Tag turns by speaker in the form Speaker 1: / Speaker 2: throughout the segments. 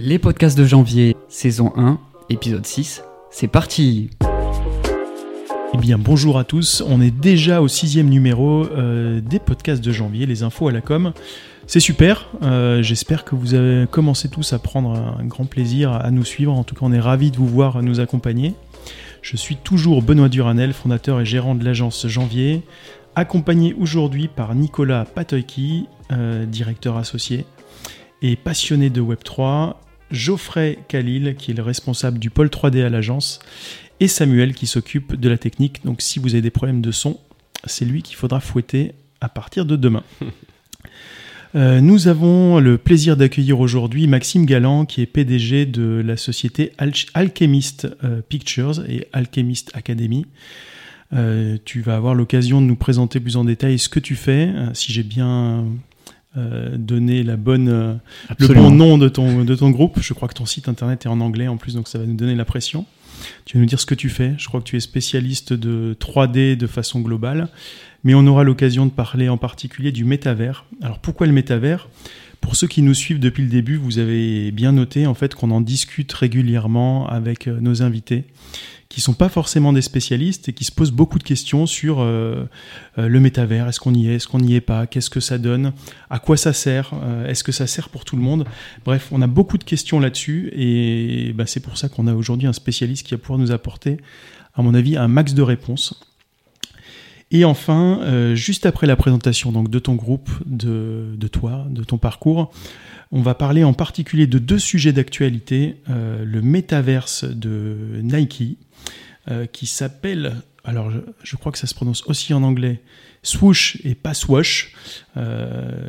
Speaker 1: Les podcasts de janvier, saison 1, épisode 6, c'est parti.
Speaker 2: Eh bien bonjour à tous, on est déjà au sixième numéro euh, des podcasts de janvier, les infos à la com. C'est super, euh, j'espère que vous avez commencé tous à prendre un grand plaisir à nous suivre, en tout cas on est ravis de vous voir nous accompagner. Je suis toujours Benoît Duranel, fondateur et gérant de l'agence Janvier, accompagné aujourd'hui par Nicolas Patoyki, euh, directeur associé et passionné de Web3, Geoffrey Khalil, qui est le responsable du pôle 3D à l'agence, et Samuel, qui s'occupe de la technique. Donc si vous avez des problèmes de son, c'est lui qu'il faudra fouetter à partir de demain. Euh, nous avons le plaisir d'accueillir aujourd'hui Maxime Galland, qui est PDG de la société Alchemist euh, Pictures et Alchemist Academy. Euh, tu vas avoir l'occasion de nous présenter plus en détail ce que tu fais, si j'ai bien donné la bonne, le bon nom de ton, de ton groupe. Je crois que ton site internet est en anglais en plus, donc ça va nous donner la pression. Tu vas nous dire ce que tu fais. Je crois que tu es spécialiste de 3D de façon globale mais on aura l'occasion de parler en particulier du métavers. Alors pourquoi le métavers? Pour ceux qui nous suivent depuis le début, vous avez bien noté en fait qu'on en discute régulièrement avec euh, nos invités qui sont pas forcément des spécialistes et qui se posent beaucoup de questions sur euh, euh, le métavers. Est-ce qu'on y est Est-ce qu'on n'y est pas Qu'est-ce que ça donne À quoi ça sert Est-ce que ça sert pour tout le monde Bref, on a beaucoup de questions là-dessus et bah, c'est pour ça qu'on a aujourd'hui un spécialiste qui va pouvoir nous apporter, à mon avis, un max de réponses. Et enfin, euh, juste après la présentation donc, de ton groupe, de, de, toi, de ton parcours, on va parler en particulier de deux sujets d'actualité. Euh, le métaverse de Nike, euh, qui s'appelle, alors je, crois que ça se prononce aussi en anglais, swoosh et pas swash.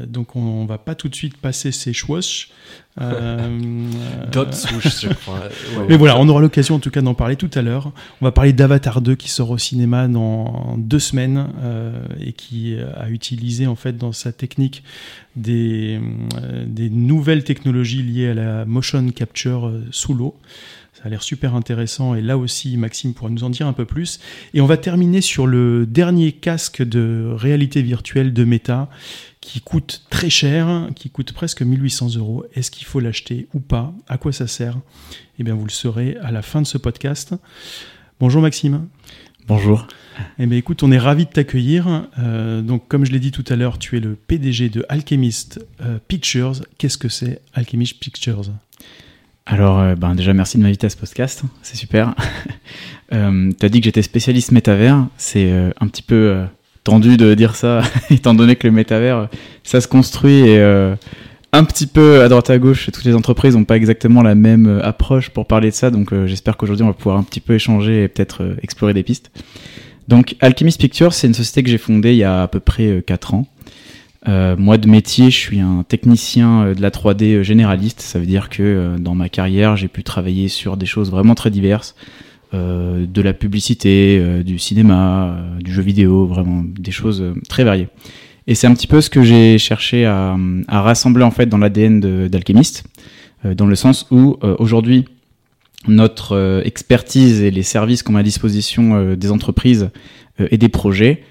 Speaker 2: Donc on, va pas tout de suite passer ces swoosh.
Speaker 3: Euh, Dot swoosh, je crois.
Speaker 2: Mais voilà, on aura l'occasion en tout cas d'en parler tout à l'heure. On va parler d'Avatar 2 qui sort au cinéma dans deux semaines euh, et qui a utilisé en fait dans sa technique des, euh, des nouvelles technologies liées à la motion capture euh, sous l'eau. Ça a l'air super intéressant et là aussi Maxime pourra nous en dire un peu plus. Et on va terminer sur le dernier casque de réalité virtuelle de Meta qui coûte très cher, qui coûte presque 1800 euros. Est-ce qu'il faut l'acheter ou pas? À quoi ça sert? Eh bien vous le saurez à la fin de ce podcast. Bonjour Maxime.
Speaker 4: Bonjour.
Speaker 2: Eh bien, écoute, on est ravi de t'accueillir. Euh, donc, comme je l'ai dit tout à l'heure, tu es le PDG de Alchemist euh, Pictures. Qu'est-ce que c'est Alchemist Pictures?
Speaker 4: Alors, euh, ben déjà, merci de m'inviter à ce podcast, c'est super. euh, tu as dit que j'étais spécialiste métavers, c'est euh, un petit peu de dire ça, étant donné que le métavers, ça se construit et un petit peu à droite à gauche, toutes les entreprises n'ont pas exactement la même approche pour parler de ça, donc j'espère qu'aujourd'hui on va pouvoir un petit peu échanger et peut-être explorer des pistes. Donc, Alchemist Pictures, c'est une société que j'ai fondée il y a à peu près 4 ans. Euh, moi de métier, je suis un technicien euh, de la 3D euh, généraliste. Ça veut dire que dans ma carrière, j'ai pu travailler sur des choses vraiment très diverses, euh, de la publicité, du cinéma, du jeu vidéo, vraiment des choses très variées. Et c'est un petit peu ce que j'ai cherché à, à, rassembler en fait dans l'ADN d'Alchemist, dans le sens où aujourd'hui notre expertise et les services qu'on met à disposition des entreprises et des projets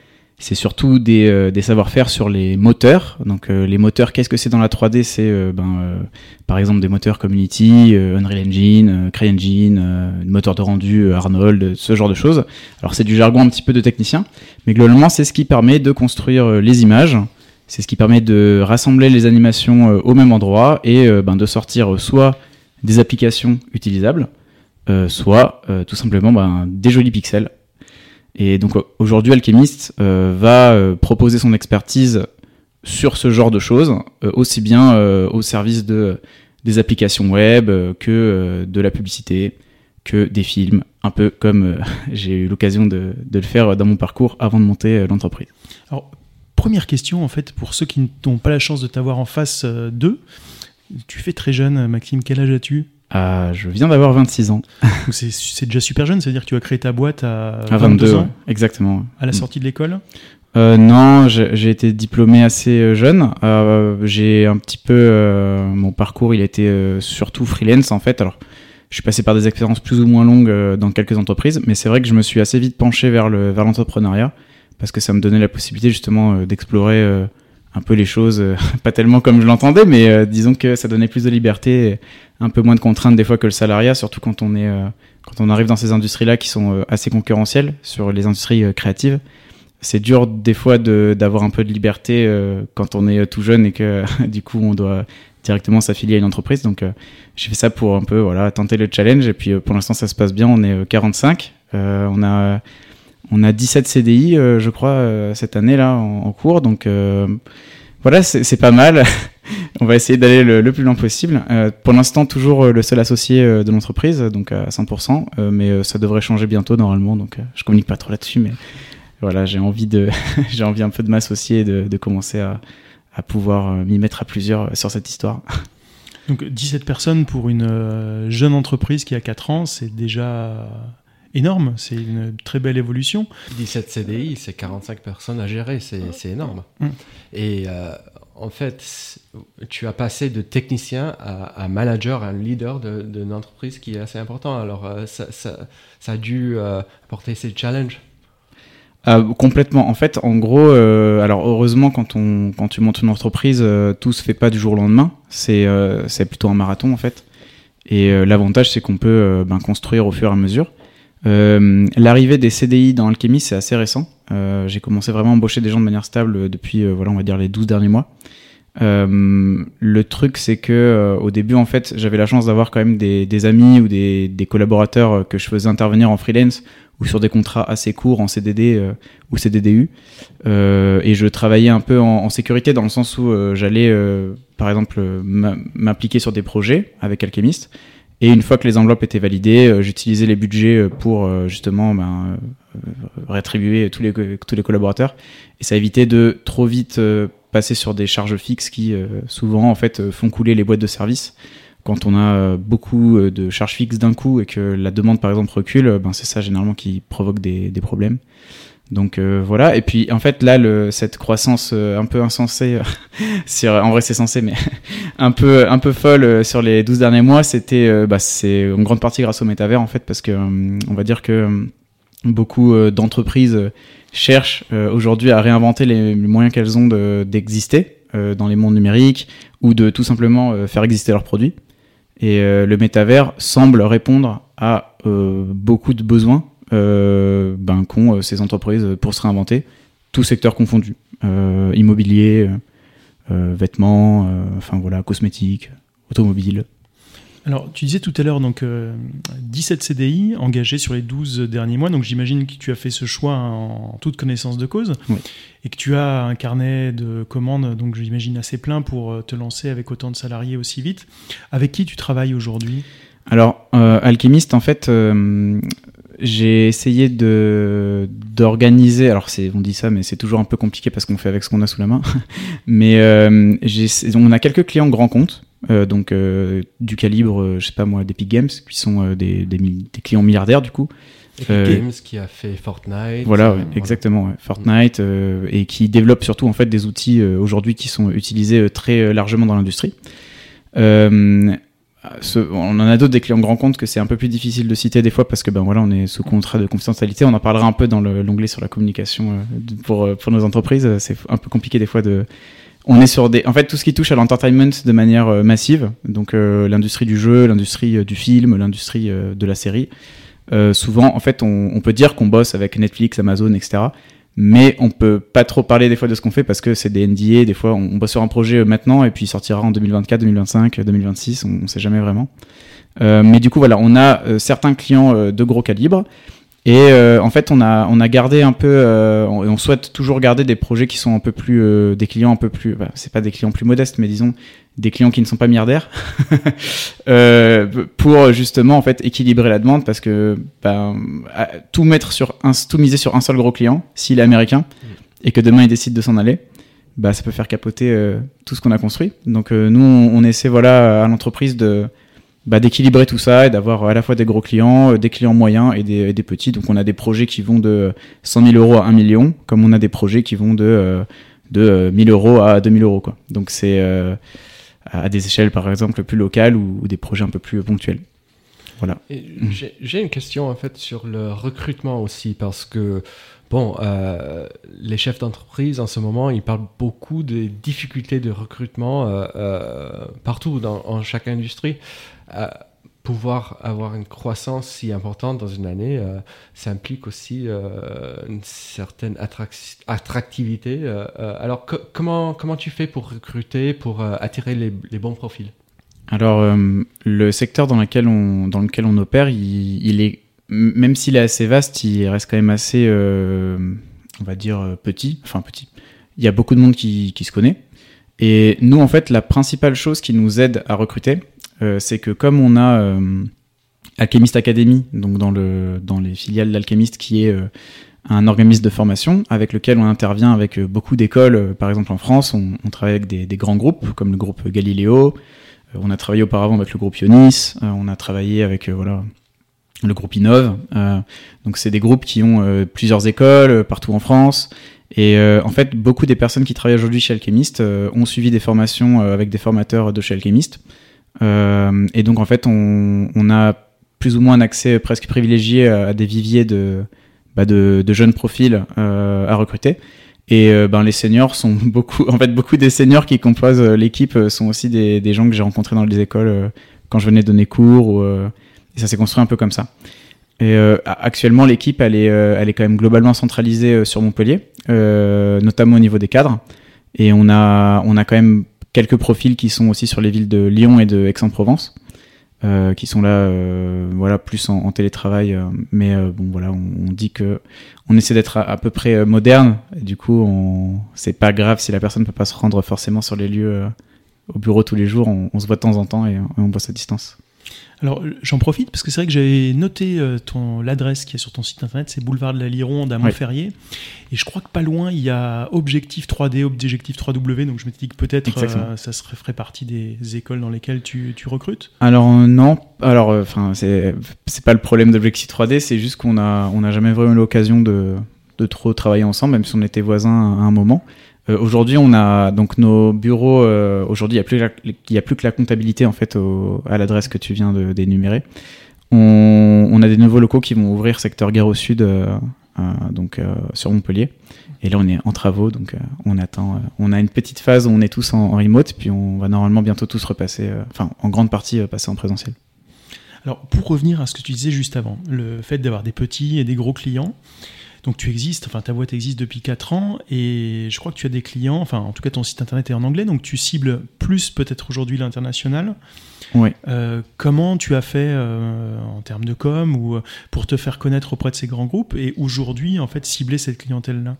Speaker 4: c'est surtout des, euh, des savoir-faire sur les moteurs. Donc euh, les moteurs, qu'est-ce que c'est dans la 3D C'est euh, ben, par exemple des moteurs Community, Unreal Engine, CryEngine, moteur de rendu Arnold, ce genre de choses. Alors c'est du jargon un petit peu de technicien, mais globalement c'est ce qui permet de construire les images. C'est ce qui permet de rassembler les animations au même endroit et ben, de sortir soit des applications utilisables, soit tout simplement ben, des jolis pixels et donc aujourd'hui, Alchemist euh, va euh, proposer son expertise sur ce genre de choses, euh, aussi bien au service de, des applications web que de la publicité, que des films, un peu comme j'ai eu l'occasion de, de, le faire dans mon parcours avant de monter l'entreprise.
Speaker 2: Alors, première question, en fait, pour ceux qui n'ont pas la chance de t'avoir en face d'eux, tu fais très jeune, Maxime, quel âge as-tu?
Speaker 4: Euh, je viens d'avoir 26 ans.
Speaker 2: c'est déjà super jeune, c'est-à-dire que tu as créé ta boîte à,
Speaker 4: à 22, ans
Speaker 2: Exactement. À la sortie de l'école
Speaker 4: euh, Non, j'ai été diplômé assez euh, jeune. Euh, j'ai un petit peu... Euh, mon parcours, il a été euh, surtout freelance en fait. Alors, je suis passé par des expériences plus ou moins longues dans quelques entreprises, mais c'est vrai que je me suis assez vite penché vers l'entrepreneuriat, vers parce que ça me donnait la possibilité justement d'explorer un peu les choses, pas tellement comme je l'entendais, mais disons que ça donnait plus de liberté, un peu moins de contraintes des fois que le salariat, surtout quand on est quand on arrive dans ces industries-là qui sont assez concurrentielles sur les industries créatives c'est dur des fois d'avoir un peu de liberté euh, quand on est tout jeune et que du coup on doit directement s'affilier à une entreprise. Donc euh, j'ai fait ça pour un peu voilà tenter le challenge et puis euh, pour l'instant ça se passe bien. On est 45, on a on a 17 CDI je crois cette année là en, cours. Donc voilà c'est pas mal. on va essayer d'aller le, plus loin possible. pour l'instant toujours le seul associé de l'entreprise donc à 100%, mais ça devrait changer bientôt normalement. Donc je communique pas trop là-dessus mais voilà, j'ai envie de, j'ai envie un peu de m'associer et de, commencer à, à pouvoir euh, m'y mettre à plusieurs euh, sur cette histoire.
Speaker 2: Donc 17 personnes pour une euh, jeune entreprise qui a 4 ans, c'est déjà énorme, c'est une très belle évolution.
Speaker 3: 17 CDI, c'est 45 personnes à gérer, c'est énorme. Mm. Et en fait, tu as passé de technicien à, manager, à leader d'une entreprise qui est assez important. Alors ça, ça, ça, a dû apporter ses challenges.
Speaker 4: Euh, complètement. En fait, en gros, euh, alors heureusement, quand, on, quand tu montes une entreprise, euh, tout se fait pas du jour au lendemain. C'est c'est plutôt un marathon, en fait. Et l'avantage, c'est qu'on peut ben, construire au fur et à mesure. L'arrivée des CDI dans Alchemy, c'est assez récent. J'ai commencé vraiment à embaucher des gens de manière stable depuis, voilà, on va dire, les 12 derniers mois. le truc, c'est que au début, en fait, j'avais la chance d'avoir quand même des, amis ou des, collaborateurs que je faisais intervenir en freelance ou sur des contrats assez courts en CDD euh, ou CDDU. Euh, et je travaillais un peu en, sécurité dans le sens où euh, j'allais, par exemple, m'impliquer sur des projets avec Alchemist. Et une fois que les enveloppes étaient validées, j'utilisais les budgets pour justement ben, rétribuer tous les, collaborateurs. Et ça évitait de trop vite passer sur des charges fixes qui souvent en fait font couler les boîtes de services quand on a euh, beaucoup euh, de charges fixes d'un coup et que la demande par exemple recule, ben c'est ça généralement qui provoque des problèmes. Donc euh, voilà. Et puis en fait là, le, cette croissance un peu insensée, sur, en vrai c'est censé, mais un peu un peu folle sur les 12 derniers mois, c'était bah, c'est en grande partie grâce au métavers en fait, parce que on va dire que beaucoup d'entreprises cherchent aujourd'hui à réinventer les moyens qu'elles ont d'exister dans les mondes numériques ou de tout simplement faire exister leurs produits. Et euh, le métavers semble répondre à euh, beaucoup de besoins euh, ben, qu'ont ces entreprises pour se réinventer, tout secteur confondu. immobilier, vêtements, enfin voilà, cosmétiques, automobile.
Speaker 2: Alors, tu disais tout à l'heure donc 17 CDI engagés sur les 12 derniers mois. Donc, j'imagine que tu as fait ce choix en toute connaissance de cause et que tu as un carnet de commandes, donc j'imagine assez plein pour euh, te lancer avec autant de salariés aussi vite. Avec qui tu travailles aujourd'hui?
Speaker 4: Alors, euh, Alchemist, en fait, euh, j'ai essayé de d'organiser. Alors, c'est on dit ça, mais c'est toujours un peu compliqué parce qu'on fait avec ce qu'on a sous la main. mais on a quelques clients grands comptes euh, donc euh, du calibre, euh, je sais pas moi, d'Epic Games, qui sont des, des, des, clients milliardaires du coup.
Speaker 3: Epic Games qui a fait Fortnite.
Speaker 4: Voilà, exactement, Fortnite, et qui développe surtout en fait des outils aujourd'hui qui sont utilisés très largement dans l'industrie. On en a d'autres des clients grands comptes que c'est un peu plus difficile de citer des fois parce que ben voilà on est sous contrat de confidentialité. On en parlera un peu dans l'onglet sur la communication pour pour nos entreprises. C'est un peu compliqué des fois de on est sur des, en fait, tout ce qui touche à l'entertainment de manière euh, massive, donc euh, l'industrie du jeu, l'industrie euh, du film, l'industrie de la série. souvent, en fait, on, peut dire qu'on bosse avec Netflix, Amazon, etc. Mais on peut pas trop parler des fois de ce qu'on fait parce que c'est des NDA. Des fois, on, bosse sur un projet maintenant et puis il sortira en 2024, 2025, 2026. On, on sait jamais vraiment. mais du coup, voilà, on a certains clients de gros calibre. Et euh, en fait, on a, on a gardé un peu, euh, on, on, souhaite toujours garder des projets qui sont un peu plus, euh, des clients un peu plus, bah, c'est pas des clients plus modestes, mais disons des clients qui ne sont pas milliardaires, pour justement en fait équilibrer la demande, parce que ben, tout mettre sur un, tout miser sur un seul gros client, s'il est américain, et que demain il décide de s'en aller, bah ça peut faire capoter tout ce qu'on a construit. Donc nous, on, on essaie voilà à l'entreprise de bah, d'équilibrer tout ça et d'avoir à la fois des gros clients, euh, des clients moyens et des, des, petits. Donc on a des projets qui vont de 100 000 euros à 1 million, comme on a des projets qui vont de, euh, de 1000 euh, euros à 2000 euros. Quoi. Donc c'est à des échelles par exemple plus locales ou, des projets un peu plus ponctuels. Voilà.
Speaker 3: J'ai une question en fait sur le recrutement aussi parce que Bon, euh, les chefs d'entreprise en ce moment, ils parlent beaucoup des difficultés de recrutement euh, euh, partout dans en chaque industrie. Pouvoir avoir une croissance si importante dans une année, ça implique aussi une certaine attractivité. alors, comment, comment tu fais pour recruter, pour attirer les, bons profils?
Speaker 4: Alors, le secteur dans lequel on, dans lequel on opère, il, il est même s'il est assez vaste, il reste quand même assez, euh, on va dire, euh, petit. Enfin, petit. Il y a beaucoup de monde qui, qui, se connaît. Et nous, en fait, la principale chose qui nous aide à recruter, euh, c'est que comme on a euh, Alchemist Academy, donc dans, le, dans les filiales d'Alchemist, qui est un organisme de formation avec lequel on intervient avec beaucoup d'écoles. Par exemple, en France, on, on travaille avec des, des, grands groupes, comme le groupe Galileo. on a travaillé auparavant avec le groupe Ionis. on a travaillé avec, voilà le groupe Innove. Euh, donc c'est des groupes qui ont euh, plusieurs écoles euh, partout en France. Et en fait, beaucoup des personnes qui travaillent aujourd'hui chez Alchemist ont suivi des formations avec des formateurs de chez Alchemist. Et donc en fait, on, on, a plus ou moins un accès presque privilégié à, des viviers de, bah de, de, jeunes profils à recruter. Et ben les seniors sont beaucoup, en fait, beaucoup des seniors qui composent l'équipe sont aussi des, des gens que j'ai rencontrés dans les écoles quand je venais donner cours ou et ça s'est construit un peu comme ça. Et euh, actuellement, l'équipe, elle est, euh, elle est quand même globalement centralisée euh, sur Montpellier, notamment au niveau des cadres. Et on a, on a quand même quelques profils qui sont aussi sur les villes de Lyon et de Aix-en-Provence, qui sont là, voilà, plus en, télétravail. mais bon, voilà, on, dit que on essaie d'être à, peu près moderne. Du coup, on, c'est pas grave si la personne ne peut pas se rendre forcément sur les lieux au bureau tous les jours. On, se voit de temps en temps et, on bosse à distance.
Speaker 2: Alors j'en profite parce que c'est vrai que j'avais noté euh, ton l'adresse qui est sur ton site internet, c'est boulevard de la Lironde à Montferrier, et je crois que pas loin il y a Objectif 3D, Objectif 3W, donc je me dit que peut-être euh, ça serait, ferait partie des écoles dans lesquelles tu, tu recrutes.
Speaker 4: Alors euh, non, alors enfin c'est c'est pas le problème d'Objectif 3D, c'est juste qu'on a on n'a jamais vraiment eu l'occasion de de trop travailler ensemble, même si on était voisins à un moment. Euh, aujourd'hui, on a donc nos bureaux. Euh, aujourd'hui, il n'y a, a plus que la comptabilité en fait à l'adresse que tu viens d'énumérer. On, a des nouveaux locaux qui vont ouvrir secteur Gare au Sud, euh, donc sur Montpellier. Et là, on est en travaux, donc on attend. on a une petite phase où on est tous en, remote, puis on va normalement bientôt tous repasser, enfin en grande partie passer en présentiel.
Speaker 2: Alors, pour revenir à ce que tu disais juste avant, le fait d'avoir des petits et des gros clients, donc tu existes, enfin ta boîte existe depuis 4 ans et je crois que tu as des clients, enfin en tout cas ton site internet est en anglais, donc tu cibles plus peut-être aujourd'hui l'international.
Speaker 4: Oui.
Speaker 2: Euh, comment tu as fait euh, en termes de com ou euh, pour te faire connaître auprès de ces grands groupes et aujourd'hui en fait cibler cette clientèle-là?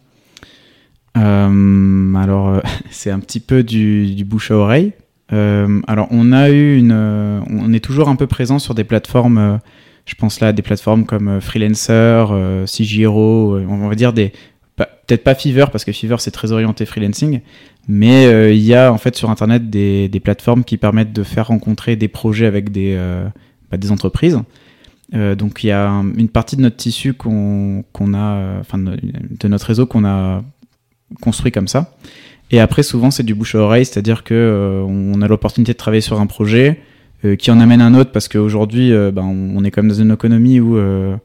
Speaker 4: Alors c'est un petit peu du, du bouche à oreille. alors on a eu une, on est toujours un peu présent sur des plateformes je pense là à des plateformes comme euh, Freelancer, euh, CGRO, euh, on va dire des peut-être pas Fiverr parce que Fiverr c'est très orienté freelancing, mais il y a en fait sur internet des, des, plateformes qui permettent de faire rencontrer des projets avec des, bah, des entreprises. donc il y a une partie de notre tissu qu'on a, enfin de notre réseau qu'on a construit comme ça. Et après souvent c'est du bouche à oreille, c'est-à-dire que on a l'opportunité de travailler sur un projet, euh, qui en amène un autre parce qu'aujourd'hui, euh, ben, on est quand même dans une économie où euh,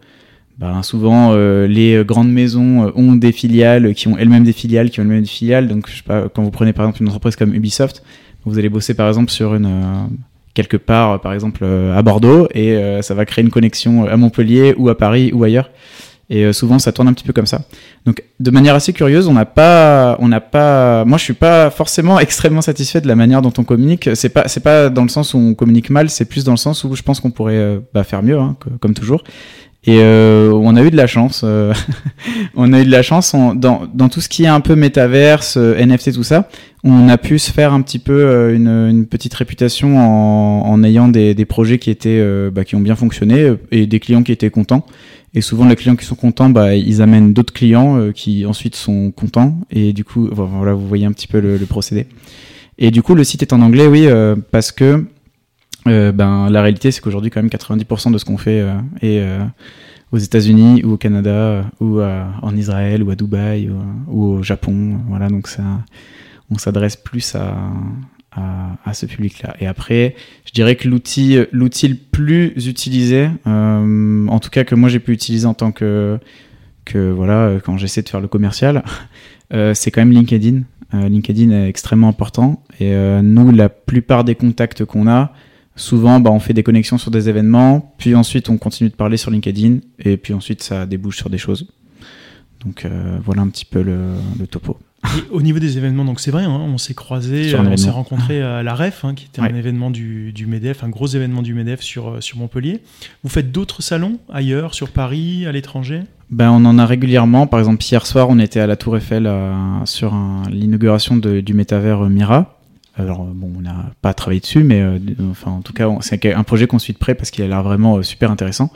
Speaker 4: ben, souvent les grandes maisons ont des filiales qui ont elles-mêmes des filiales qui ont elles-mêmes des filiales. Donc, je sais pas, quand vous prenez par exemple une entreprise comme Ubisoft, vous allez bosser par exemple sur une quelque part, par exemple à Bordeaux, et ça va créer une connexion à Montpellier ou à Paris ou ailleurs. Et euh, souvent, ça tourne un petit peu comme ça. Donc, de manière assez curieuse, on n'a pas, on n'a pas. Moi, je suis pas forcément extrêmement satisfait de la manière dont on communique. C'est pas, c'est pas dans le sens où on communique mal, c'est plus dans le sens où je pense qu'on pourrait euh, bah, faire mieux, hein, comme toujours. Et euh, on a eu de la chance. On a eu de la chance dans, dans tout ce qui est un peu métaverse, NFT, tout ça. On a pu se faire un petit peu une, petite réputation en, ayant des, des projets qui étaient, bah, qui ont bien fonctionné et des clients qui étaient contents. Et souvent, les clients qui sont contents, bah, ils amènent d'autres clients euh, qui ensuite sont contents. Et du coup, voilà, vous voyez un petit peu le, procédé. Et du coup, le site est en anglais, oui, euh, parce que euh, ben, la réalité, c'est qu'aujourd'hui, quand même, 90% de ce qu'on fait est aux États-Unis ou au Canada ou en Israël ou à Dubaï ou, ou au Japon. Voilà, donc ça, on s'adresse plus à, à, ce public-là. Et après, je dirais que l'outil, l'outil le plus utilisé, euh, en tout cas que moi j'ai pu utiliser en tant que que voilà, quand j'essaie de faire le commercial, c'est quand même LinkedIn. LinkedIn est extrêmement important et nous, la plupart des contacts qu'on a, souvent bah, on fait des connexions sur des événements, puis ensuite on continue de parler sur LinkedIn et puis ensuite ça débouche sur des choses. Donc voilà un petit peu le topo
Speaker 2: au niveau des événements, donc c'est vrai, hein, on s'est croisés, on s'est rencontrés à la REF, hein, qui était un événement du, du, MEDEF, un gros événement du MEDEF sur, euh, sur Montpellier. Vous faites d'autres salons ailleurs, sur Paris, à l'étranger?
Speaker 4: Ben, On en a régulièrement. Par exemple, hier soir, on était à la Tour Eiffel euh, sur l'inauguration du métavers euh, Mira. Alors, bon, on n'a pas travaillé dessus, mais enfin, en tout cas, c'est un projet qu'on suit de près parce qu'il a l'air vraiment super intéressant.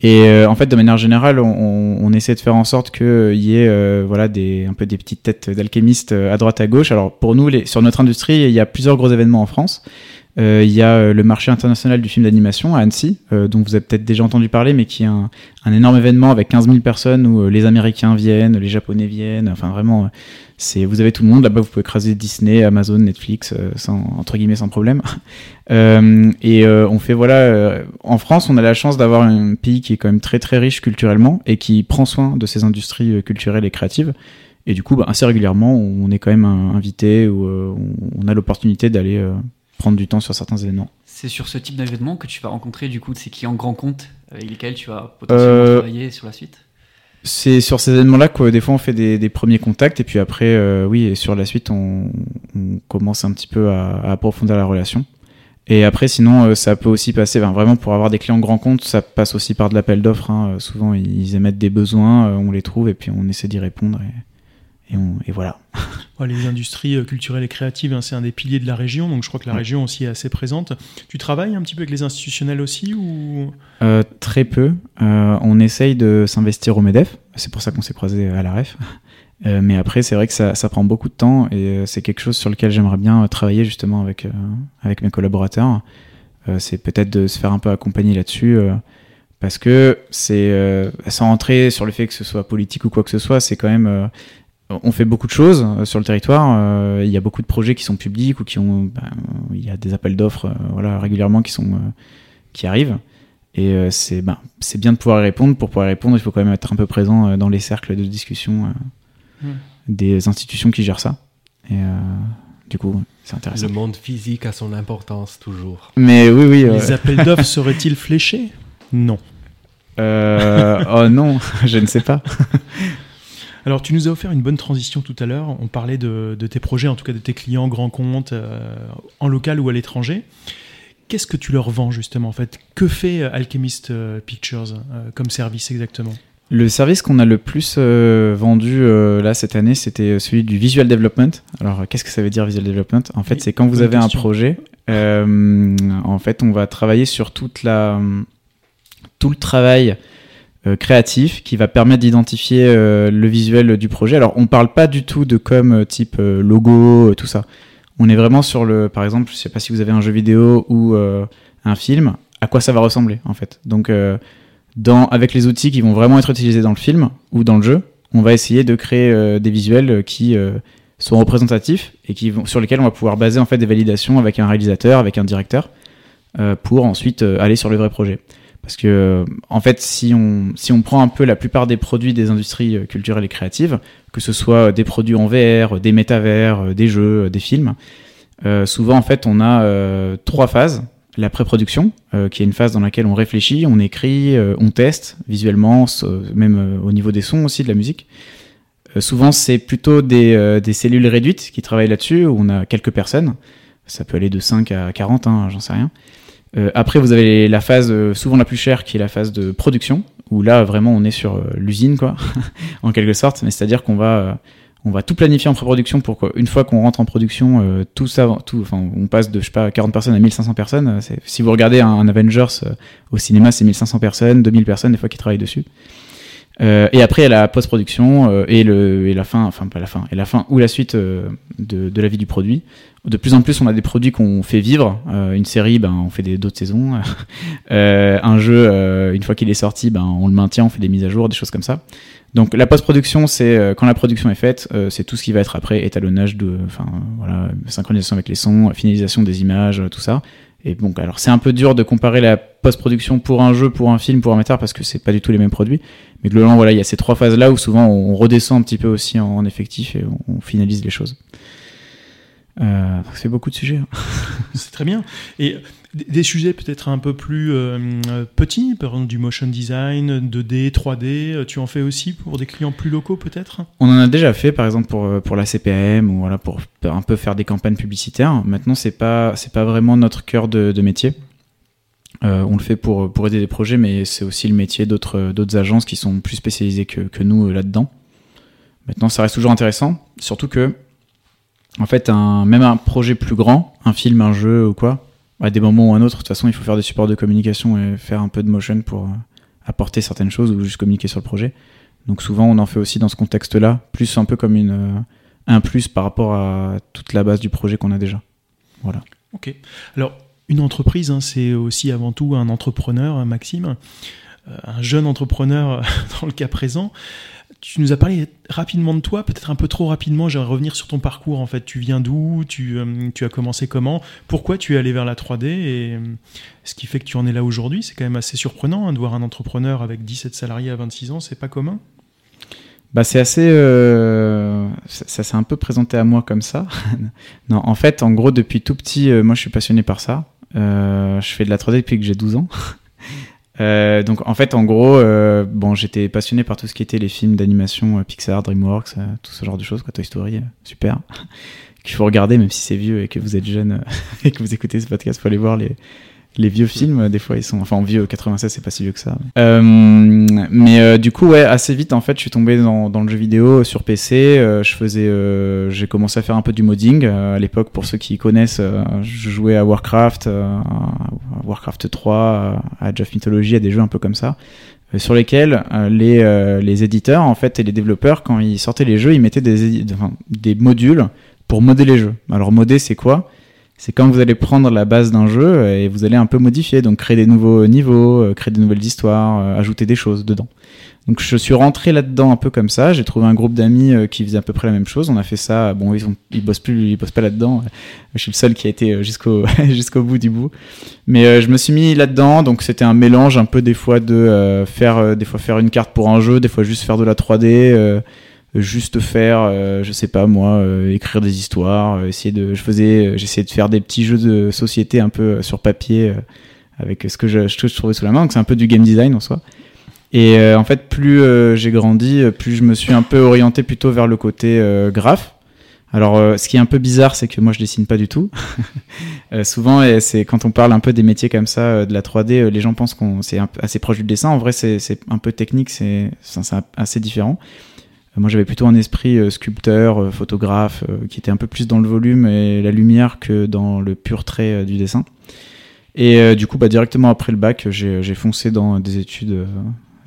Speaker 4: Et euh, en fait, de manière générale, on, essaie de faire en sorte qu'il y ait euh, voilà des un peu des petites têtes d'alchimistes euh, à droite à gauche. Alors pour nous, sur notre industrie, il y a plusieurs gros événements en France. Euh, il y a le marché international du film d'animation à Annecy, dont vous avez peut-être déjà entendu parler, mais qui est un, un énorme événement avec 15 000 personnes où les Américains viennent, les Japonais viennent. Enfin vraiment, c'est vous avez tout le monde là-bas. Vous pouvez écraser Disney, Amazon, Netflix, sans entre guillemets sans problème. Euh, et euh, on fait voilà, euh, en France, on a la chance d'avoir un pays qui est quand même très très riche culturellement et qui prend soin de ses industries culturelles et créatives. Et du coup, bah, assez régulièrement, on est quand même invité ou on a l'opportunité d'aller prendre du temps sur certains événements.
Speaker 1: C'est sur ce type d'événement que tu vas rencontrer du coup ces clients grands comptes avec lesquels tu vas potentiellement travailler sur la suite?
Speaker 4: c'est sur ces événements-là que des fois on fait des, des, premiers contacts et puis après, oui, et sur la suite, on, on commence un petit peu à, à approfondir la relation. Et après, sinon, euh, ça peut aussi passer, vraiment pour avoir des clients grands comptes, ça passe aussi par de l'appel d'offres. Hein. Euh, souvent, ils émettent des besoins, euh, on les trouve et puis on essaie d'y répondre. Et, et, et voilà.
Speaker 2: les industries culturelles et créatives, hein, c'est un des piliers de la région, donc je crois que la région aussi est assez présente. Tu travailles un petit peu avec les institutionnels aussi ou?
Speaker 4: Très peu. on essaye de s'investir au MEDEF, c'est pour ça qu'on s'est croisé à la REF. Euh, mais après, c'est vrai que ça, ça, prend beaucoup de temps et euh, c'est quelque chose sur lequel j'aimerais bien euh, travailler justement avec, avec mes collaborateurs. c'est peut-être de se faire un peu accompagner là-dessus parce que c'est sans rentrer sur le fait que ce soit politique ou quoi que ce soit, c'est quand même on fait beaucoup de choses sur le territoire. Il y a beaucoup de projets qui sont publics ou qui ont, ben, il y a des appels d'offres, voilà, régulièrement qui sont qui arrivent. Et c'est ben, c'est bien de pouvoir y répondre. Pour pouvoir y répondre, il faut quand même être un peu présent dans les cercles de discussion des institutions qui gèrent ça. Et euh, du coup, c'est intéressant.
Speaker 3: Le monde physique a son importance toujours.
Speaker 4: Mais oui, oui.
Speaker 2: Les appels d'offres seraient-ils fléchés? Non.
Speaker 4: Euh, oh non, je ne sais pas.
Speaker 2: Alors, tu nous as offert une bonne transition tout à l'heure. On parlait de, tes projets, en tout cas de tes clients grands comptes, euh, en local ou à l'étranger. Qu'est-ce que tu leur vends justement en fait? Que fait Alchemist Pictures comme service exactement?
Speaker 4: Le service qu'on a le plus euh, vendu euh, là cette année, c'était celui du visual development. Alors, qu'est-ce que ça veut dire visual development? En fait, c'est quand vous avez un projet, euh, en fait, on va travailler sur toute la, tout le travail créatif qui va permettre d'identifier le visuel du projet. Alors, on parle pas du tout de com type logo, tout ça. On est vraiment sur le, par exemple, je sais pas si vous avez un jeu vidéo ou un film, à quoi ça va ressembler en fait. Donc avec les outils qui vont vraiment être utilisés dans le film ou dans le jeu, on va essayer de créer euh, des visuels qui euh, sont représentatifs et qui vont, sur lesquels on va pouvoir baser en fait des validations avec un réalisateur, avec un directeur, euh, pour ensuite aller sur le vrai projet. Parce que en fait, si on prend un peu la plupart des produits des industries culturelles et créatives, que ce soit des produits en VR, des métavers, des jeux, des films, souvent en fait on a trois phases la pré-production, euh, qui est une phase dans laquelle on réfléchit, on écrit, euh, on teste visuellement, même euh, au niveau des sons aussi, de la musique. souvent, c'est plutôt des, des, cellules réduites qui travaillent là-dessus, où on a quelques personnes. Ça peut aller de 5 à 40, hein, j'en sais rien. Après, vous avez la phase souvent la plus chère, qui est la phase de production, où là, vraiment, on est sur l'usine, quoi, en quelque sorte. Mais c'est-à-dire qu'on va on va tout planifier en pré-production pour qu'une fois qu'on rentre en production, euh, tout ça, tout, enfin, on passe de je sais pas 40 personnes à 1500 personnes. Euh, si vous regardez un, Avengers euh, au cinéma, c'est 1500 personnes, 2000 personnes des fois qui travaillent dessus. et après, il y a la post-production et, le, et la fin, enfin pas la fin, et la fin ou la suite de, la vie du produit. De plus en plus, on a des produits qu'on fait vivre. une série, ben, on fait d'autres saisons. un jeu, une fois qu'il est sorti, ben, on le maintient, on fait des mises à jour, des choses comme ça. Donc la post-production, c'est euh, quand la production est faite, euh, c'est tout ce qui va être après étalonnage de, enfin voilà, synchronisation avec les sons, finalisation des images, tout ça. et bon, alors c'est un peu dur de comparer la post-production pour un jeu, pour un film, pour un amateur, parce que c'est pas du tout les mêmes produits. Mais globalement, voilà, il y a ces trois phases-là où souvent on redescend un petit peu aussi en, effectif et on, finalise les choses. Euh, c'est beaucoup de sujets. Hein.
Speaker 2: c'est très bien. Et des sujets peut-être un peu plus euh, petits, par exemple du motion design, 2D, 3D, tu en fais aussi pour des clients plus locaux peut-être?
Speaker 4: On en a déjà fait par exemple pour, pour la CPM ou voilà, pour un peu faire des campagnes publicitaires. Maintenant, c'est pas, c'est pas vraiment notre cœur de, métier. Euh, on le fait pour, pour aider des projets, mais c'est aussi le métier d'autres, d'autres agences qui sont plus spécialisées que, que nous euh, là-dedans. Maintenant, ça reste toujours intéressant, surtout que, en fait, même un projet plus grand, un film, un jeu ou quoi, à des moments ou à un autre, de toute façon, il faut faire des supports de communication et faire un peu de motion pour euh, apporter certaines choses ou juste communiquer sur le projet. Donc souvent, on en fait aussi dans ce contexte-là, plus un peu comme une, euh, un plus par rapport à toute la base du projet qu'on a déjà. Voilà.
Speaker 2: Ok. Alors, une entreprise, hein, c'est aussi avant tout un entrepreneur, Maxime, euh, un jeune entrepreneur dans le cas présent tu nous as parlé rapidement de toi, peut-être un peu trop rapidement. J'aimerais revenir sur ton parcours. En fait, tu viens d'où? Tu, euh, tu, as commencé comment? Pourquoi tu es allé vers la 3D Et euh, ce qui fait que tu en es là aujourd'hui, c'est quand même assez surprenant hein, de voir un entrepreneur avec 17 salariés à 26 ans. C'est pas commun?
Speaker 4: Bah, c'est assez. Euh, ça, s'est un peu présenté à moi comme ça. non, en fait, en gros, depuis tout petit, moi, je suis passionné par ça. je fais de la 3D depuis que j'ai 12 ans. Euh, donc en fait, en gros, euh, bon, j'étais passionné par tout ce qui était les films d'animation euh, Pixar, DreamWorks, tout ce genre de choses, quoi, Toy Story, super, qu'il faut regarder même si c'est vieux et que vous êtes jeune et que vous écoutez ce podcast, faut aller voir les, les vieux films, des fois, ils sont. Enfin, vieux, 96, c'est pas si vieux que ça. Euh, mais euh, du coup, ouais, assez vite, en fait, je suis tombé dans, dans le jeu vidéo sur PC. Euh, je faisais. J'ai commencé à faire un peu du modding. à l'époque, pour ceux qui connaissent, je jouais à Warcraft, à Warcraft 3, à Age of Mythology, à des jeux un peu comme ça. Sur lesquels les, les éditeurs en fait et les développeurs quand ils sortaient les jeux ils mettaient des, des modules pour modder les jeux. Alors modder c'est quoi? C'est quand vous allez prendre la base d'un jeu euh, et vous allez un peu modifier, donc créer des nouveaux niveaux, euh, créer des nouvelles histoires, euh, ajouter des choses dedans. Donc je suis rentré là-dedans un peu comme ça. J'ai trouvé un groupe d'amis qui faisait à peu près la même chose. On a fait ça. Bon, ils, ont, ils bossent plus, ils bossent pas là-dedans. Je suis le seul qui a été jusqu'au jusqu'au bout du bout. Mais je me suis mis là-dedans. Donc c'était un mélange un peu des fois de faire des fois faire une carte pour un jeu, des fois juste faire de la 3D juste faire, euh, je sais pas moi, euh, écrire des histoires, euh, essayer de, je faisais, j'essayais de faire des petits jeux de société un peu sur papier avec ce que je, je, trouvais sous la main. Donc c'est un peu du game design en soi. Et en fait, plus j'ai grandi, plus je me suis un peu orienté plutôt vers le côté graphe. Alors, ce qui est un peu bizarre, c'est que moi, je dessine pas du tout. souvent, c'est quand on parle un peu des métiers comme ça, de la 3D, les gens pensent qu'on c'est assez proche du dessin. En vrai, c'est un peu technique, c'est assez différent. Moi, j'avais plutôt un esprit euh, sculpteur, euh, photographe, euh, qui était un peu plus dans le volume et la lumière que dans le pur trait du dessin. Et du coup, bah, directement après le bac, j'ai foncé dans des études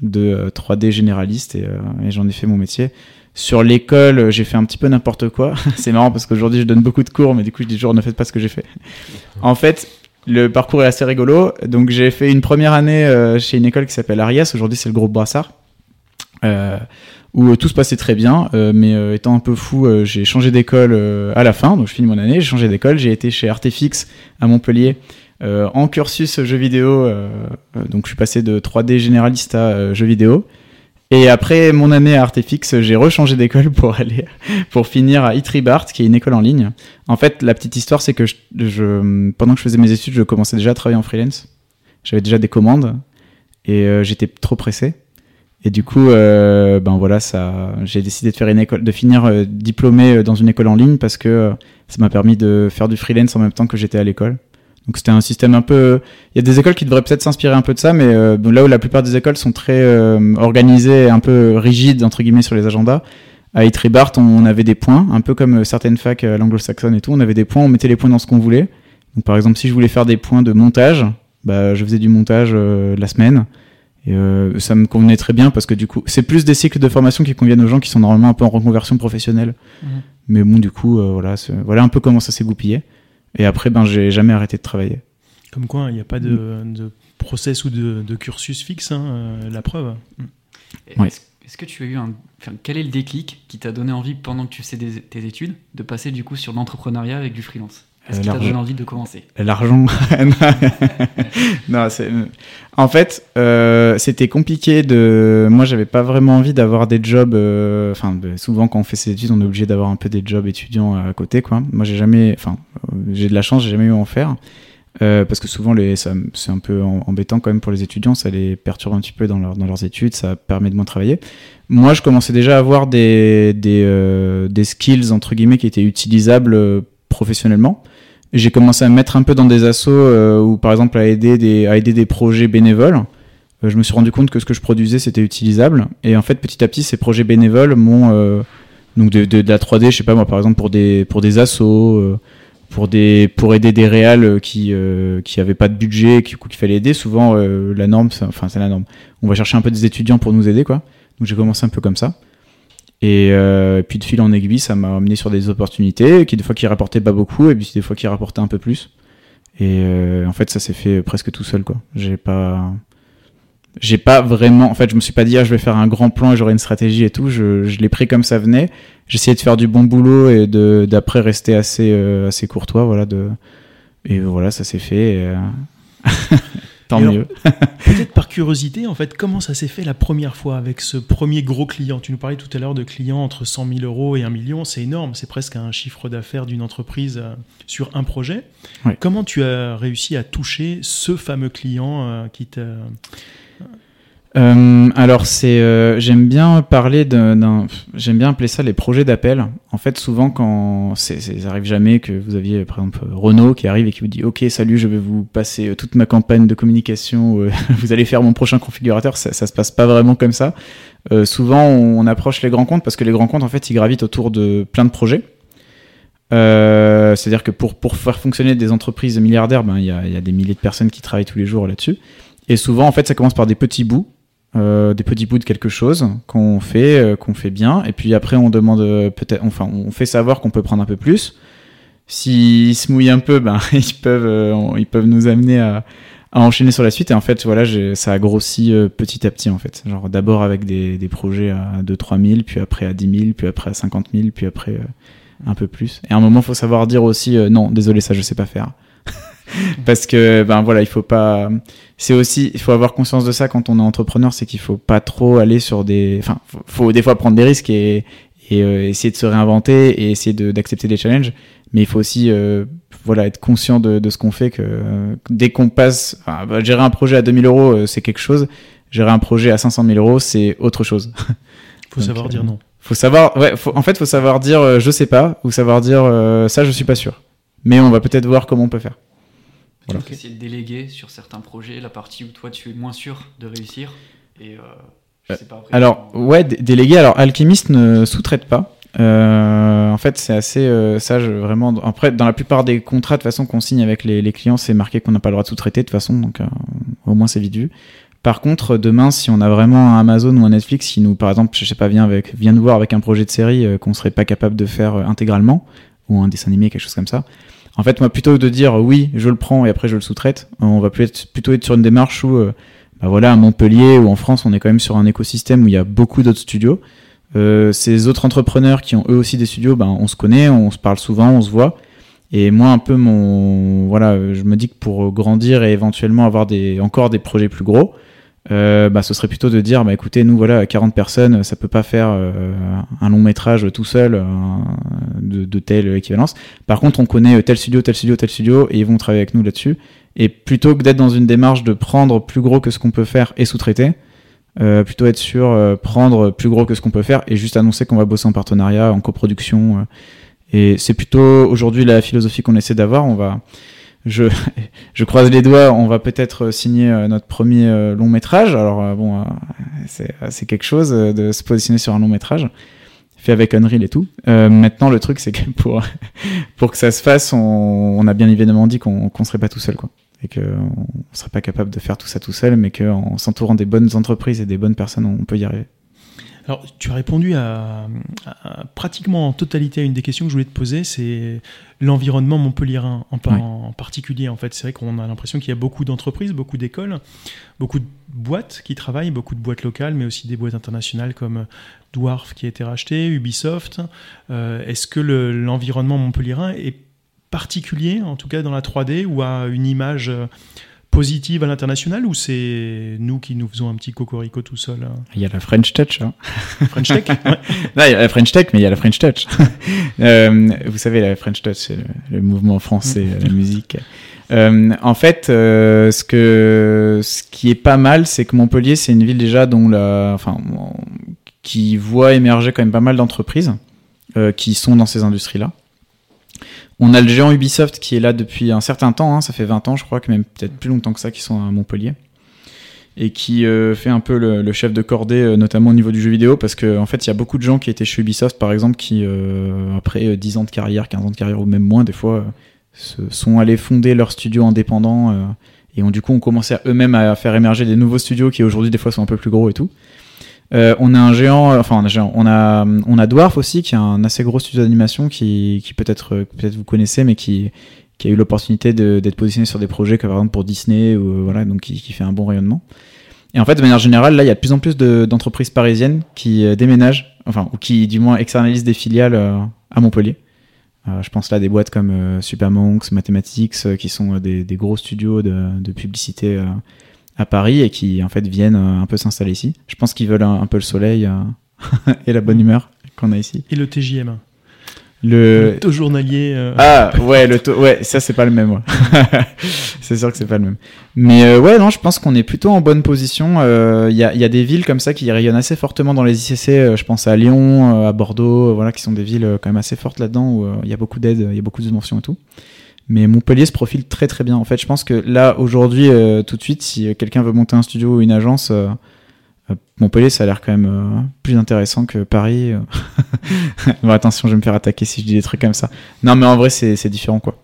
Speaker 4: de 3D généraliste et, j'en ai fait mon métier. Sur l'école, j'ai fait un petit peu n'importe quoi. C'est marrant parce qu'aujourd'hui, je donne beaucoup de cours, mais du coup, je dis toujours ne faites pas ce que j'ai fait. En fait, le parcours est assez rigolo. Donc, j'ai fait une première année chez une école qui s'appelle Arias. Aujourd'hui, c'est le groupe Brassard. Euh, où euh, tout se passait très bien, euh, mais euh, étant un peu fou, j'ai changé d'école à la fin, donc je finis mon année, j'ai changé d'école, j'ai été chez Artefix à Montpellier en cursus jeux vidéo, donc je suis passé de 3D généraliste à jeux vidéo. Et après mon année à Artefix, j'ai rechangé d'école pour aller pour finir à Itribart, qui est une école en ligne. En fait, la petite histoire, c'est que je, pendant que je faisais mes études, je commençais déjà à travailler en freelance. J'avais déjà des commandes et j'étais trop pressé. Et du coup, euh, ben voilà, ça, j'ai décidé de faire une école, de finir euh, diplômé euh, dans une école en ligne parce que euh, ça m'a permis de faire du freelance en même temps que j'étais à l'école. Donc c'était un système un peu. Il y a des écoles qui devraient peut-être s'inspirer un peu de ça, mais là où la plupart des écoles sont très organisées, un peu rigides entre guillemets sur les agendas. À Itribart, on avait des points, un peu comme certaines facs l'anglo-saxonne et tout. On avait des points, on mettait les points dans ce qu'on voulait. Donc par exemple, si je voulais faire des points de montage, bah, je faisais du montage la semaine. Et euh, ça me convenait très bien parce que du coup, c'est plus des cycles de formation qui conviennent aux gens qui sont normalement un peu en reconversion professionnelle. Mais bon, du coup, euh, voilà, voilà un peu comment ça s'est goupillé. Et après, ben, j'ai jamais arrêté de travailler.
Speaker 2: Comme quoi, il n'y a pas de, de, process ou de, de cursus fixe, hein, euh, la preuve.
Speaker 1: Mm. Est-ce que tu as eu un. Enfin, quel est le déclic qui t'a donné envie, pendant que tu faisais tes études, de passer du coup sur l'entrepreneuriat avec du freelance? Qu'est-ce qui t'a donné envie de commencer
Speaker 4: L'argent. non, En fait, euh, c'était compliqué de. Moi, j'avais pas vraiment envie d'avoir des jobs. euh, Enfin, ben, souvent quand on fait ses études, on est obligé d'avoir un peu des jobs étudiants à côté, quoi. Moi, j'ai jamais. Enfin, euh, j'ai de la chance, j'ai jamais eu à en faire. Euh, parce que souvent, les, c'est un peu embêtant quand même pour les étudiants, ça les perturbe un petit peu dans, leur- dans leurs études, ça permet de moins travailler. Moi, je commençais déjà à avoir des, des, des skills, entre guillemets, qui étaient utilisables professionnellement. J'ai commencé à me mettre un peu dans des assos euh, ou par exemple à aider des, à aider des projets bénévoles. Euh, je me suis rendu compte que ce que je produisais c'était utilisable. Et en fait, petit à petit, ces projets bénévoles m'ont euh, donc de, de, la 3D, je sais pas moi, par exemple pour des pour des assos, pour des pour aider des réals qui qui pas de budget, qui- qu'il fallait aider. Souvent, la norme, enfin c'est la norme. On va chercher un peu des étudiants pour nous aider, quoi. Donc j'ai commencé un peu comme ça. Et, euh, puis de fil en aiguille, ça m'a amené sur des opportunités qui des fois qui rapportaient pas beaucoup et puis des fois qui rapportaient un peu plus. Et euh, en fait, ça s'est fait presque tout seul, quoi. J'ai pas, j'ai pas vraiment. En fait, je me suis pas dit ah, je vais faire un grand plan et j'aurai une stratégie et tout. Je, je l'ai pris comme ça venait. J'essayais de faire du bon boulot et de d'après rester assez euh, assez courtois, voilà. De et voilà, ça s'est fait. et, euh, Tant
Speaker 2: alors,
Speaker 4: mieux.
Speaker 2: Peut-être par curiosité, en fait, comment ça s'est fait la première fois avec ce premier gros client? Tu nous parlais tout à l'heure de clients entre 100 000 euros et 1 million, c'est énorme, c'est presque un chiffre d'affaires d'une entreprise euh, sur un projet. Comment tu as réussi à toucher ce fameux client euh, qui t'a...
Speaker 4: Euh, alors c'est, euh, j'aime bien parler d'un, j'aime bien appeler ça les projets d'appel. En fait, souvent quand c'est, ça arrive jamais que vous aviez par exemple Renault qui arrive et qui vous dit OK salut, je vais vous passer euh, toute ma campagne de communication, vous allez faire mon prochain configurateur. Ça, ça se passe pas vraiment comme ça. Souvent on, approche les grands comptes parce que les grands comptes en fait ils gravitent autour de plein de projets. C'est-à-dire que pour, pour faire fonctionner des entreprises milliardaires, ben, il y, a, y a des milliers de personnes qui travaillent tous les jours là-dessus. Et souvent, en fait, ça commence par des petits bouts, euh, des petits bouts de quelque chose qu'on fait, euh, qu'on fait bien. Et puis après, on demande euh, peut-être, enfin, on fait savoir qu'on peut prendre un peu plus. S'ils se mouillent un peu, ben, ils peuvent, ils peuvent nous amener à, à enchaîner sur la suite. Et en fait, voilà, ça a grossi petit à petit, en fait. Genre, d'abord avec des, des projets à 2-3 000, puis après à 10 000, puis après à 50 000, puis après un peu plus. Et à un moment, faut savoir dire aussi, non, désolé, ça, je sais pas faire. Parce que, ben voilà, il faut pas. C'est aussi, il faut avoir conscience de ça quand on est entrepreneur, c'est qu'il faut pas trop aller sur des. Enfin, faut, faut des fois prendre des risques et, et euh, essayer de se réinventer et essayer de- d'accepter des challenges. Mais il faut aussi, euh, voilà, être conscient de, de ce qu'on fait. Que euh, dès qu'on passe, enfin, bah, gérer un projet à 2000 euros, euh, c'est quelque chose. Gérer un projet à 500 000 euros, c'est autre chose.
Speaker 2: faut
Speaker 4: Donc,
Speaker 2: savoir
Speaker 4: euh,
Speaker 2: dire non.
Speaker 4: Faut savoir, ouais, faut- en fait, faut savoir dire euh, je sais pas ou savoir dire euh, ça, je suis pas sûr. Mais on va peut-être voir comment on peut faire.
Speaker 1: Tu
Speaker 4: Voilà.
Speaker 1: peux essayer de déléguer sur certains projets la partie où toi tu es moins sûr de réussir. Et euh, je
Speaker 4: Euh,
Speaker 1: sais pas après.
Speaker 4: Alors,
Speaker 1: comment-
Speaker 4: ouais, dé- délégué. Alors, Alchemist ne sous-traite pas. Euh, en fait, c'est assez euh, sage, vraiment. Après, dans la plupart des contrats, de toute façon, qu'on signe avec les, les clients, c'est marqué qu'on n'a pas le droit de sous-traiter, de toute façon, donc euh, au moins c'est vite vu. Par contre, demain, si on a vraiment un Amazon ou un Netflix qui nous, par exemple, je sais pas, vient, avec, vient nous voir avec un projet de série qu'on serait pas capable de faire intégralement, ou un dessin animé, quelque chose comme ça, en fait, moi, plutôt que de dire oui, je le prends et après je le sous-traite, on va plutôt être sur une démarche où, euh, bah voilà, à Montpellier ou en France, on est quand même sur un écosystème où il y a beaucoup d'autres studios. Euh, ces autres entrepreneurs qui ont eux aussi des studios, ben, on se connaît, on se parle souvent, on se voit. Et moi, un peu mon, voilà, je me dis que pour grandir et éventuellement avoir des, encore des projets plus gros, euh, bah, ce serait plutôt de dire, bah, écoutez, nous, voilà, 40 personnes, ça peut pas faire euh, un long métrage tout seul euh, de, de telle équivalence. Par contre, on connaît tel studio, tel studio, tel studio, et ils vont travailler avec nous là-dessus. Et plutôt que d'être dans une démarche de prendre plus gros que ce qu'on peut faire et sous-traiter, euh, plutôt être sur euh, prendre plus gros que ce qu'on peut faire et juste annoncer qu'on va bosser en partenariat, en coproduction. euh. et c'est plutôt aujourd'hui la philosophie qu'on essaie d'avoir. On va, je, je croise les doigts, on va peut-être signer euh, notre premier euh, long métrage. Alors euh, bon, c'est quelque chose de se positionner sur un long métrage fait avec Unreal et tout. Euh, maintenant, le truc, c'est que pour, pour que ça se fasse, on, on a bien évidemment dit qu'on qu'on serait pas tout seul, quoi. Et qu'on ne serait pas capable de faire tout ça tout seul, mais qu'en s'entourant des bonnes entreprises et des bonnes personnes, on peut y arriver.
Speaker 2: Alors, tu as répondu à, à- à pratiquement en totalité à une des questions que je voulais te poser, c'est l'environnement montpelliérain en, par-
Speaker 4: Ouais.
Speaker 2: en particulier. En fait, c'est vrai qu'on a l'impression qu'il y a beaucoup d'entreprises, beaucoup d'écoles, beaucoup de boîtes qui travaillent, beaucoup de boîtes locales, mais aussi des boîtes internationales comme Dwarf qui a été racheté, Ubisoft. Euh, Est-ce que le- l'environnement montpelliérain est particulier, en tout cas dans la 3D, ou a une image positive à l'international ou c'est nous qui nous faisons un petit cocorico tout seul hein?
Speaker 4: Il y a la French Touch. Hein.
Speaker 2: French Tech ouais.
Speaker 4: Non, il y a la French Tech, mais il y a la French Touch. euh, vous savez, la French Touch, c'est le, le, mouvement français, la musique. Euh, en fait, euh, ce, que, ce qui est pas mal, c'est que Montpellier, c'est une ville déjà dont la, enfin, qui voit émerger quand même pas mal d'entreprises euh, qui sont dans ces industries-là. On a le géant Ubisoft qui est là depuis un certain temps, hein, ça fait 20 ans je crois, même peut-être plus longtemps que ça, qui sont à Montpellier. Et qui euh, fait un peu le, le, chef de cordée, euh, notamment au niveau du jeu vidéo, parce qu'en en fait, il y a beaucoup de gens qui étaient chez Ubisoft, par exemple, qui, euh, après 10 ans de carrière, 15 ans de carrière, ou même moins, des fois, se sont allés fonder leur studio indépendant, et ont du coup ont commencé eux-mêmes à faire émerger des nouveaux studios qui aujourd'hui, des fois, sont un peu plus gros et tout. Euh, on a un géant, enfin on a, Dwarf aussi, qui a un assez gros studio d'animation qui, peut-être peut-être vous connaissez, mais qui, a eu l'opportunité d'être positionné sur des projets comme par exemple pour Disney, ou, voilà, donc qui, fait un bon rayonnement. Et en fait, de manière générale, là, il y a de plus en plus d'entreprises parisiennes qui euh, déménagent, enfin, ou qui du moins externalisent des filiales euh, à Montpellier. Euh, je pense là des boîtes comme euh, Supermonks, Mathematics, qui sont des, gros studios de publicité à Paris et qui en fait viennent un peu s'installer ici. Je pense qu'ils veulent un, un, peu le soleil euh, et la bonne humeur qu'on a ici.
Speaker 2: Et le TJM
Speaker 4: le...
Speaker 2: le taux journalier. Euh...
Speaker 4: Ah ouais, le taux, ouais, ça c'est pas le même. Ouais. c'est sûr que c'est pas le même. Mais euh, ouais, non, je pense qu'on est plutôt en bonne position. Il euh, y, a, y, a, des villes comme ça qui rayonnent assez fortement dans les ICC. Euh, je pense à Lyon, à Bordeaux, voilà, qui sont des villes quand même assez fortes là-dedans où il y a beaucoup d'aide, il y a beaucoup de dimensions et tout. Mais Montpellier se profile très très bien. En fait, je pense que là, aujourd'hui, euh, tout de suite, si quelqu'un veut monter un studio ou une agence, euh, Montpellier, ça a l'air quand même euh, plus intéressant que Paris. bon, attention, je vais me faire attaquer si je dis des trucs comme ça. Non, mais en vrai, c'est différent, quoi.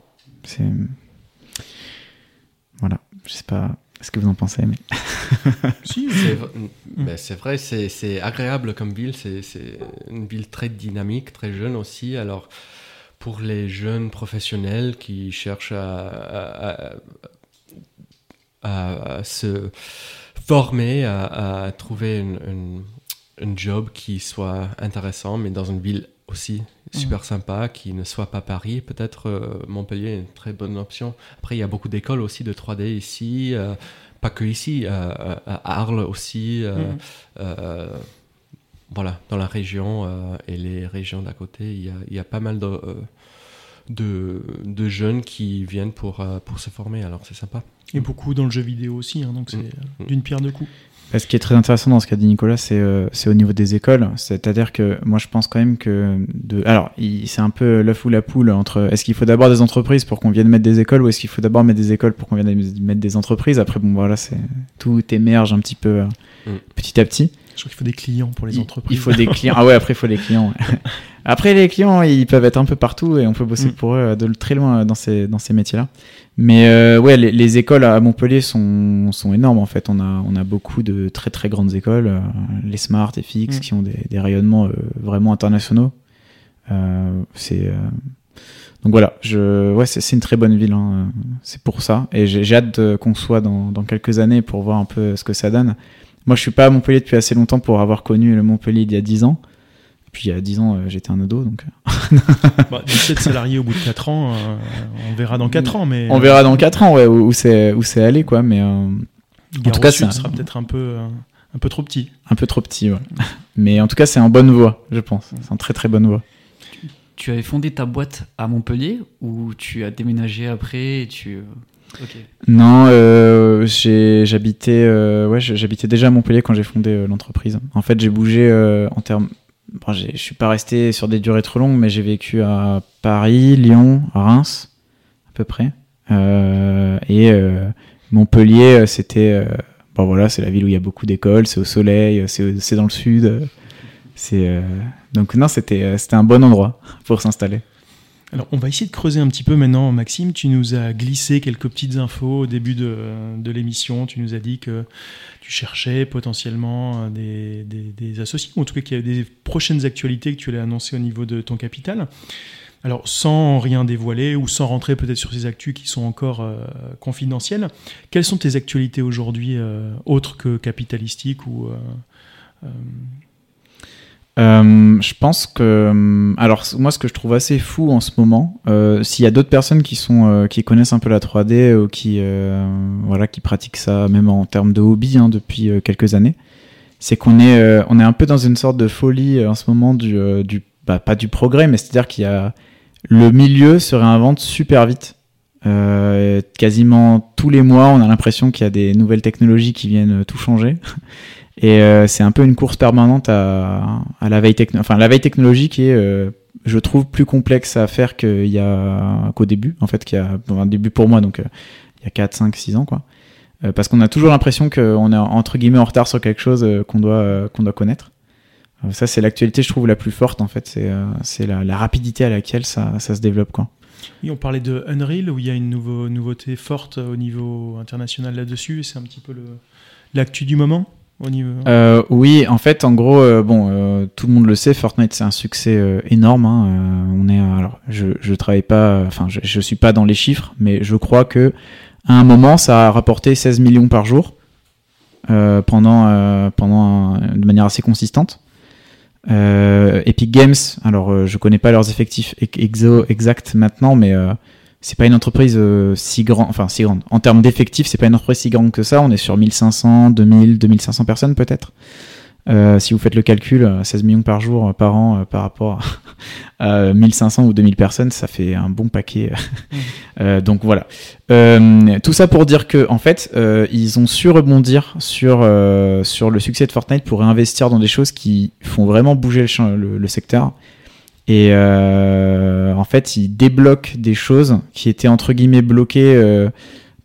Speaker 4: Voilà. Je sais pas ce que vous en pensez, mais...
Speaker 3: si, c'est vrai, c'est agréable comme ville. C'est une ville très dynamique, très jeune aussi. Alors pour les jeunes professionnels qui cherchent à, à, à se former, à, trouver un job qui soit intéressant, mais dans une ville aussi super mmh. sympa, qui ne soit pas Paris. Peut-être euh, Montpellier est une très bonne option. Après, il y a beaucoup d'écoles aussi de 3D ici, euh, pas que ici, euh, à Arles aussi. Mmh voilà, dans la région euh, et les régions d'à côté, il y, a, il y, a, pas mal de, euh, de, de, jeunes qui viennent pour, euh, pour se former, alors c'est sympa.
Speaker 2: Et beaucoup dans le jeu vidéo aussi, hein, donc c'est mmh. d'une pierre deux coups.
Speaker 4: Ce qui est très intéressant dans ce qu'a dit Nicolas, c'est euh, au niveau des écoles. C'est-à-dire que moi, je pense quand même que. De... Alors, c'est un peu l'œuf ou la poule entre est-ce qu'il faut d'abord des entreprises pour qu'on vienne mettre des écoles ou est-ce qu'il faut d'abord mettre des écoles pour qu'on vienne mettre des entreprises? Après, bon, voilà, tout émerge un petit peu euh, mmh. petit à petit.
Speaker 2: Je crois qu'il faut des clients pour les entreprises.
Speaker 4: Il faut des clients. Ah ouais, après, il faut des clients. Après, les clients, ils peuvent être un peu partout et on peut bosser mmh. pour eux de très loin dans ces, dans ces métiers-là. Mais euh, ouais, les, les, écoles à Montpellier sont, sont énormes en fait. On a, on a beaucoup de très très grandes écoles, euh, les Smart, et FX, mmh. qui ont des, des rayonnements euh, vraiment internationaux. Euh, c'est donc voilà, je, ouais, c'est une très bonne ville. Hein. C'est pour ça, et j'ai hâte qu'on soit dans, dans quelques années pour voir un peu ce que ça donne. Moi, je suis pas à Montpellier depuis assez longtemps pour avoir connu le Montpellier il y a 10 ans. Puis il y a 10 ans, euh, j'étais un ado, donc.
Speaker 2: bah, 17 salariés au bout de 4 ans, euh, on verra dans 4 ans, mais.
Speaker 4: On verra dans 4 ans, ouais, où, où c'est où c'est allé, quoi, mais. Euh,
Speaker 2: en tout cas, ça sera peut-être un peu un peu trop petit.
Speaker 4: Un peu trop petit, ouais. mais en tout cas, c'est en bonne voie, je pense. C'est en très très bonne voie.
Speaker 1: Tu, tu avais fondé ta boîte à Montpellier ou tu as déménagé après et tu
Speaker 4: Okay. Non, euh, j'habitais euh, ouais, déjà à Montpellier quand j'ai fondé euh, l'entreprise. En fait, j'ai bougé en termes. Bon, je suis pas resté sur des durées trop longues, mais j'ai vécu à Paris, Lyon, Reims, à peu près. Et Montpellier, c'était. bon, voilà, c'est la ville où il y a beaucoup d'écoles, c'est au soleil, c'est dans le sud. donc, non, c'était un bon endroit pour s'installer.
Speaker 2: Alors, on va essayer de creuser un petit peu maintenant. Maxime, tu nous as glissé quelques petites infos au début de, l'émission. Tu nous as dit que tu cherchais potentiellement des, des, des, associés, ou en tout cas qu'il y avait des prochaines actualités que tu allais annoncer au niveau de ton capital. Alors, sans rien dévoiler ou sans rentrer peut-être sur ces actus qui sont encore euh, confidentielles, quelles sont tes actualités aujourd'hui, euh, autres que capitalistiques ou. Euh,
Speaker 4: Euh, je pense que, euh, alors moi, ce que je trouve assez fou en ce moment, euh, s'il y a d'autres personnes qui sont, qui connaissent un peu la 3D ou qui, voilà, qui pratiquent ça même en termes de hobby hein, depuis quelques années, c'est qu'on est, on est un peu dans une sorte de folie en ce moment du, du bah, pas du progrès, mais c'est-à-dire qu'il y a le milieu se réinvente super vite. quasiment tous les mois, on a l'impression qu'il y a des nouvelles technologies qui viennent tout changer. Et euh, c'est un peu une course permanente à, la veille techno enfin la veille technologique est euh, je trouve plus complexe à faire qu'il y a qu'au début en fait qu'il y a un début pour moi donc euh, il y a 4 5 6 ans quoi. parce qu'on a toujours l'impression qu'on est entre guillemets en retard sur quelque chose qu'on doit qu'on doit connaître. ça c'est l'actualité je trouve la plus forte en fait c'est la, la, rapidité à laquelle ça, ça se développe quoi.
Speaker 2: Et on parlait de Unreal où il y a une nouveau, nouveauté forte au niveau international là-dessus c'est un petit peu l'actu du moment
Speaker 4: euh, oui, en fait, en gros, euh, bon, euh, tout le monde le sait, Fortnite c'est un succès énorme. Hein, on est, alors, je, je travaille pas, enfin, je, suis pas dans les chiffres, mais je crois que à un moment, ça a rapporté 16 millions par jour pendant, pendant de manière assez consistante. Epic Games, alors, je connais pas leurs effectifs exacts maintenant, mais c'est pas une entreprise euh, si grande, enfin si grande. En termes d'effectifs, c'est pas une entreprise si grande que ça. On est sur 1500, 2000, 2500 personnes peut-être. Euh, si vous faites le calcul, 16 millions par jour, euh, par an, par rapport à, 1500 ou 2000 personnes, ça fait un bon paquet. Mmh. donc voilà. tout ça pour dire que, en fait, ils ont su rebondir sur sur le succès de Fortnite pour réinvestir dans des choses qui font vraiment bouger le, le secteur et euh, en fait, il débloque des choses qui étaient entre guillemets bloquées euh,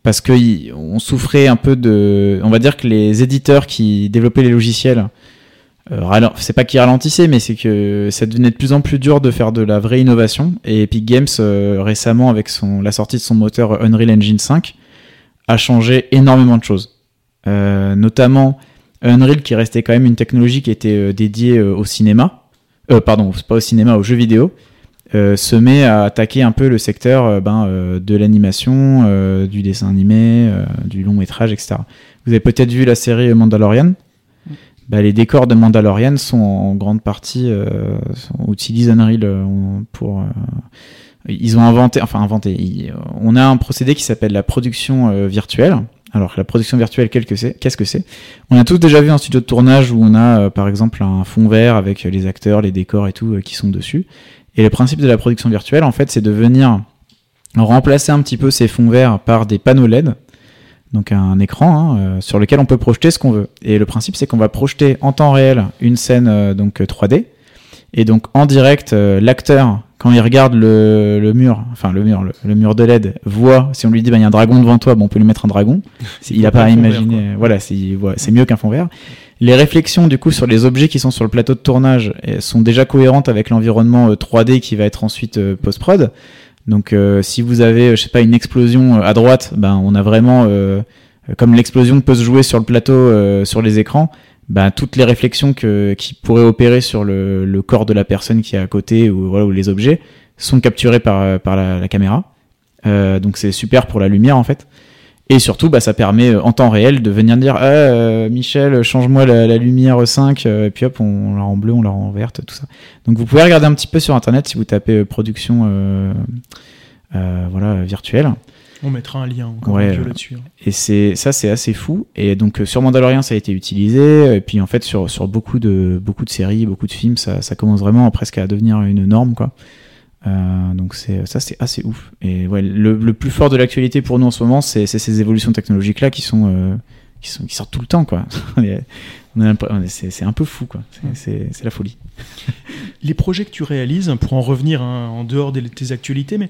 Speaker 4: parce que on souffrait un peu de. On va dire que les éditeurs qui développaient les logiciels, euh, c'est pas qu'ils ralentissaient, mais c'est que ça devenait de plus en plus dur de faire de la vraie innovation. Et Epic Games euh, récemment, avec son la sortie de son moteur Unreal Engine 5, a changé énormément de choses. Euh, notamment Unreal qui restait quand même une technologie qui était dédiée au cinéma euh, pardon, pas au cinéma, au jeu vidéo, euh, se met à attaquer un peu le secteur euh, ben, euh, de l'animation, euh, du dessin animé, du long métrage, etc. Vous avez peut-être vu la série Mandalorian. Bah, les décors de Mandalorian sont en grande partie sont, utilisent Unreal pour. ils ont inventé, enfin inventé. on a un procédé qui s'appelle la production virtuelle. Alors, la production virtuelle, qu'est-ce que c'est? On a tous déjà vu un studio de tournage où on a, euh, par exemple, un fond vert avec les acteurs, les décors et tout euh, qui sont dessus. Et le principe de la production virtuelle, en fait, c'est de venir remplacer un petit peu ces fonds verts par des panneaux LED, donc un écran hein, euh, sur lequel on peut projeter ce qu'on veut. Et le principe, c'est qu'on va projeter en temps réel une scène donc 3D, et donc en direct, l'acteur quand il regarde le, le mur, enfin le mur, le, mur de LED, voit, si on lui dit, bah, il y a un dragon devant toi, bon, on peut lui mettre un dragon. Il n'a pas à imaginer, voilà, c'est mieux qu'un fond vert. Les réflexions, du coup, sur les objets qui sont sur le plateau de tournage sont déjà cohérentes avec l'environnement 3D euh, qui va être ensuite euh, post-prod. Donc, euh, si vous avez, je sais pas, une explosion à droite, ben, on a vraiment, comme l'explosion peut se jouer sur le plateau, sur les écrans, bah, toutes les réflexions qui pourraient opérer sur le, corps de la personne qui est à côté ou, voilà, les objets sont capturés par, la, caméra. Euh, donc c'est super pour la lumière en fait. Et surtout, bah, ça permet euh, en temps réel de venir dire ah, euh, Michel, change-moi la, lumière 5, euh, et puis hop, on, la rend bleue, on la rend verte, tout ça. Donc vous pouvez regarder un petit peu sur internet si vous tapez production voilà, virtuelle.
Speaker 2: On mettra un lien encore là-dessus. Hein.
Speaker 4: Et c'est ça, c'est assez fou. Et donc euh, sur Mandalorian, ça a été utilisé. Et puis en fait, sur, sur beaucoup de beaucoup de séries, beaucoup de films, ça, ça commence vraiment presque à devenir une norme, quoi. Euh, donc c'est ça, c'est assez ouf. Et ouais, le, le plus fort de l'actualité pour nous en ce moment, c'est ces évolutions technologiques là qui sont euh, qui sont qui sortent tout le temps, quoi. c'est un peu fou, quoi. C'est la folie.
Speaker 2: Les projets que tu réalises, pour en revenir hein, en dehors de tes actualités, mais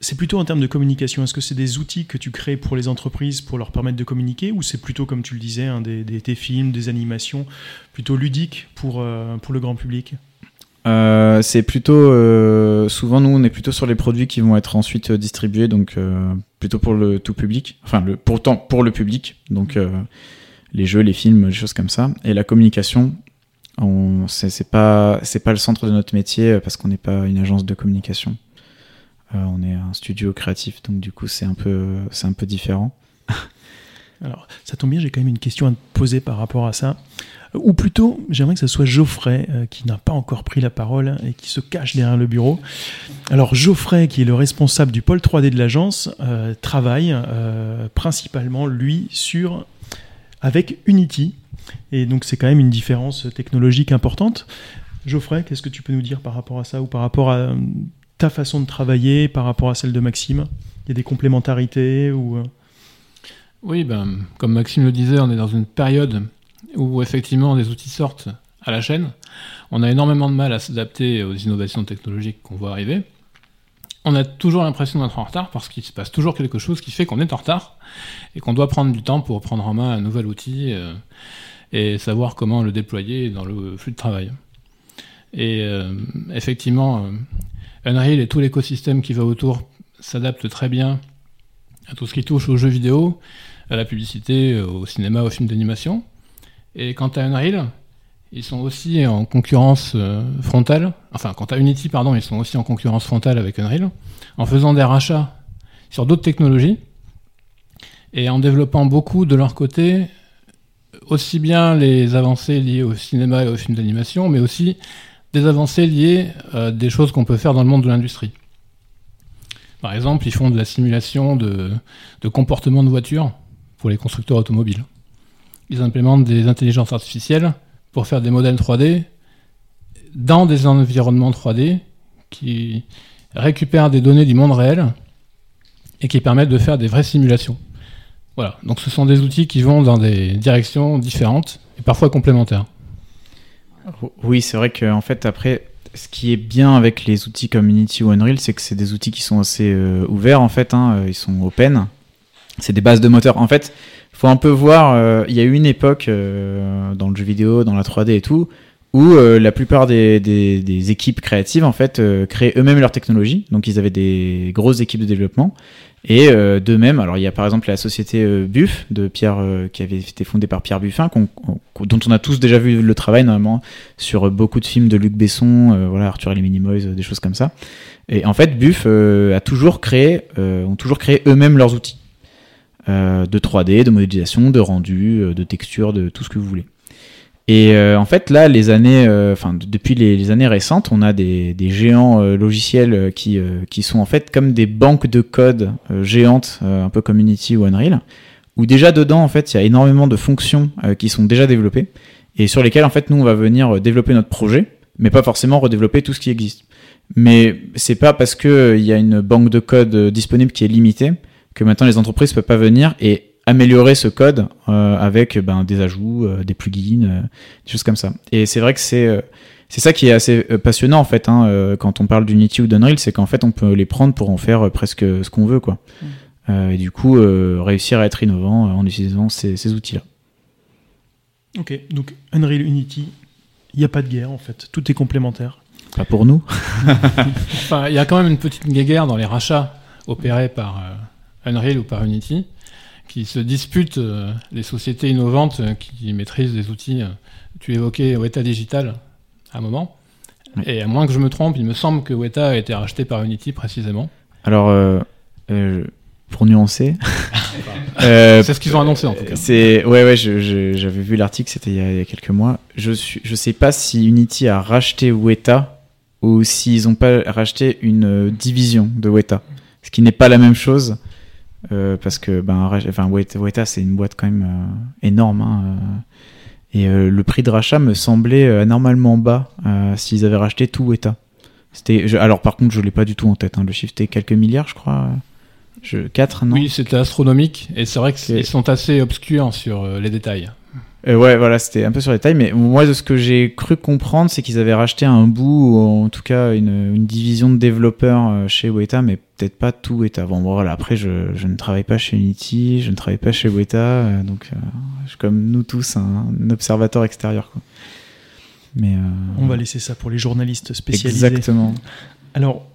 Speaker 2: c'est plutôt en termes de communication. Est-ce que c'est des outils que tu crées pour les entreprises pour leur permettre de communiquer ou c'est plutôt, comme tu le disais, hein, des, des, films, des animations plutôt ludiques pour, euh, le grand public?
Speaker 4: Euh, c'est plutôt euh, souvent nous on est plutôt sur les produits qui vont être ensuite distribués donc plutôt pour le tout public enfin pourtant pour le public donc les jeux les films les choses comme ça. Et la communication on c'est pas c'est pas le centre de notre métier parce qu'on n'est pas une agence de communication on est un studio créatif, donc du coup c'est un peu, c'est un peu différent.
Speaker 2: Alors, ça tombe bien, j'ai quand même une question à te poser par rapport à ça. Ou plutôt, j'aimerais que ce soit Geoffrey euh, qui n'a pas encore pris la parole et qui se cache derrière le bureau. Alors, Geoffrey, qui est le responsable du pôle 3D de l'agence, euh, travaille euh, principalement, lui, sur avec Unity. Et donc, c'est quand même une différence technologique importante. Geoffrey, qu'est-ce que tu peux nous dire par rapport à ça ou par rapport à ta façon de travailler par rapport à celle de Maxime? Il y a des complémentarités ou
Speaker 5: Oui, ben, comme Maxime le disait, on est dans une période où effectivement des outils sortent à la chaîne. On a énormément de mal à s'adapter aux innovations technologiques qu'on voit arriver. On a toujours l'impression d'être en retard parce qu'il se passe toujours quelque chose qui fait qu'on est en retard et qu'on doit prendre du temps pour prendre en main un nouvel outil euh, et savoir comment le déployer dans le flux de travail. Et euh, effectivement, euh, Unreal et tout l'écosystème qui va autour s'adaptent très bien à tout ce qui touche aux jeux vidéo, à la publicité, au cinéma, aux films d'animation. Et quant à Unreal, ils sont aussi en concurrence euh, frontale. Enfin, quant à Unity, pardon, ils sont aussi en concurrence frontale avec Unreal, en faisant des rachats sur d'autres technologies et en développant beaucoup de leur côté aussi bien les avancées liées au cinéma et aux films d'animation, mais aussi des avancées liées à des choses qu'on peut faire dans le monde de l'industrie. Par exemple, ils font de la simulation de, de comportement de voiture pour les constructeurs automobiles ils implémentent des intelligences artificielles pour faire des modèles 3D dans des environnements 3D qui récupèrent des données du monde réel et qui permettent de faire des vraies simulations. Voilà, donc ce sont des outils qui vont dans des directions différentes et parfois complémentaires.
Speaker 4: Oui, c'est vrai qu'en fait, après, ce qui est bien avec les outils comme Unity ou Unreal, c'est que c'est des outils qui sont assez euh, ouverts, en fait, hein, ils sont open. C'est des bases de moteurs. En fait, faut un peu voir, euh, il y a eu une époque euh, dans le jeu vidéo, dans la 3D et tout, où euh, la plupart des, équipes créatives en fait créaient eux-mêmes leur technologie. Donc ils avaient des grosses équipes de développement. Et d'eux-mêmes, alors il y a par exemple la société Buff de Pierre, qui avait été fondée par Pierre Buffin, dont on a tous déjà vu le travail normalement sur beaucoup de films de Luc Besson, voilà Arthur et les Minimoys, des choses comme ça. Et en fait, Buff a toujours créé, ont toujours créé eux-mêmes leurs outils. Euh, de 3D, de modélisation, de rendu, euh, de texture, de tout ce que vous voulez. Et euh, en fait, là, les années, enfin, depuis les, années récentes, on a des, géants logiciels qui, qui sont en fait comme des banques de code géantes, un peu comme Unity ou Unreal, où déjà dedans, en fait, il y a énormément de fonctions qui sont déjà développées et sur lesquelles, en fait, nous, on va venir développer notre projet, mais pas forcément redévelopper tout ce qui existe. Mais c'est pas parce qu'il il y a une banque de code disponible qui est limitée que maintenant les entreprises peuvent pas venir et améliorer ce code euh, avec ben, des ajouts, euh, des plugins, euh, des choses comme ça. Et c'est vrai que c'est c'est ça qui est assez passionnant en fait hein, quand on parle d'Unity ou d'Unreal, c'est qu'en fait on peut les prendre pour en faire presque ce qu'on veut quoi. Mm. et du coup réussir à être innovant en utilisant ces, ces outils-là.
Speaker 2: Ok, donc Unreal, Unity, il n'y a pas de guerre en fait, tout est complémentaire.
Speaker 4: Pas pour nous.
Speaker 5: enfin, il y a quand même une petite guerre dans les rachats opérés par Unreal ou par Unity, qui se disputent euh, les sociétés innovantes euh, qui maîtrisent des outils. Euh, tu évoquais Weta Digital à un moment. Et à moins que je me trompe, il me semble que Weta a été racheté par Unity précisément.
Speaker 4: Alors, pour nuancer.
Speaker 5: c'est ce qu'ils ont annoncé en tout cas.
Speaker 4: C'est ouais ouais, j'avais vu l'article, c'était il, y a quelques mois. Je suis, je sais pas si Unity a racheté Weta ou s'ils ont pas racheté une division de Weta, ce qui n'est pas la même chose. Euh, parce que ben, enfin, Weta, c'est une boîte quand même euh, énorme. Hein, euh. et le prix de rachat me semblait anormalement bas s'ils avaient racheté tout Weta. C'était, alors par contre, je l'ai pas du tout en tête. Hein, le chiffre était quelques milliards, je crois. Je, 4, non
Speaker 5: Oui, c'était astronomique. Et c'est vrai qu'ils sont assez obscurs sur les détails.
Speaker 4: Euh, ouais, voilà, c'était un peu sur les tailles, mais moi, de ce que j'ai cru comprendre, c'est qu'ils avaient racheté un bout, ou en tout cas une, une division de développeurs euh, chez Weta, mais peut-être pas tout Weta. Bon, voilà, après, je, je, ne travaille pas chez Unity, je ne travaille pas chez Weta, euh, donc je suis comme nous tous un, observateur extérieur. Quoi.
Speaker 2: Mais, On va laisser ça pour les journalistes spécialisés.
Speaker 4: Exactement.
Speaker 2: Alors,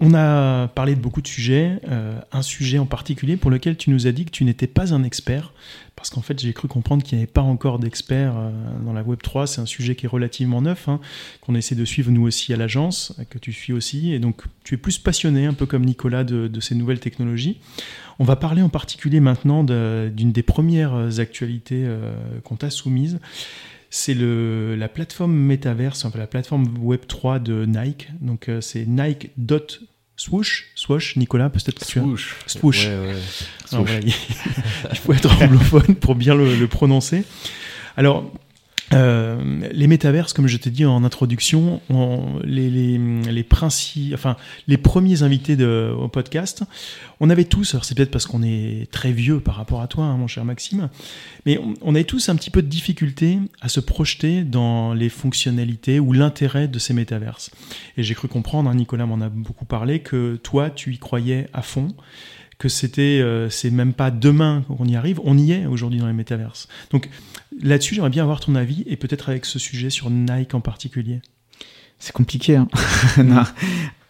Speaker 2: on a parlé de beaucoup de sujets, euh, un sujet en particulier pour lequel tu nous as dit que tu n'étais pas un expert, parce qu'en fait j'ai cru comprendre qu'il n'y avait pas encore d'experts euh, dans la Web 3, c'est un sujet qui est relativement neuf, hein, qu'on essaie de suivre nous aussi à l'agence, que tu suis aussi, et donc tu es plus passionné, un peu comme Nicolas, de, ces nouvelles technologies. On va parler en particulier maintenant d'une des premières actualités euh, qu'on t'a soumises c'est la plateforme Metaverse, enfin la plateforme Web3 de Nike. Donc euh, c'est Nike.swoosh, swoosh, Nicolas, peut-être que tu as...
Speaker 3: Swoosh. Ouais,
Speaker 2: ouais. il faut être anglophone pour bien le, le prononcer. Alors, euh, les métaverses, comme je t'ai dit en introduction, les, les, les, principes, enfin, les premiers invités de, au podcast, on avait tous, alors c'est peut-être parce qu'on est très vieux par rapport à toi, hein, mon cher Maxime, mais on, on, avait tous un petit peu de difficulté à se projeter dans les fonctionnalités ou l'intérêt de ces métaverses. Et j'ai cru comprendre, hein, Nicolas m'en a beaucoup parlé, que toi, tu y croyais à fond que c'était, euh, c'est même pas demain qu'on y arrive, on y est aujourd'hui dans les métaverses. Donc là-dessus, j'aimerais bien avoir ton avis et peut-être avec ce sujet sur Nike en particulier.
Speaker 4: C'est compliqué. Hein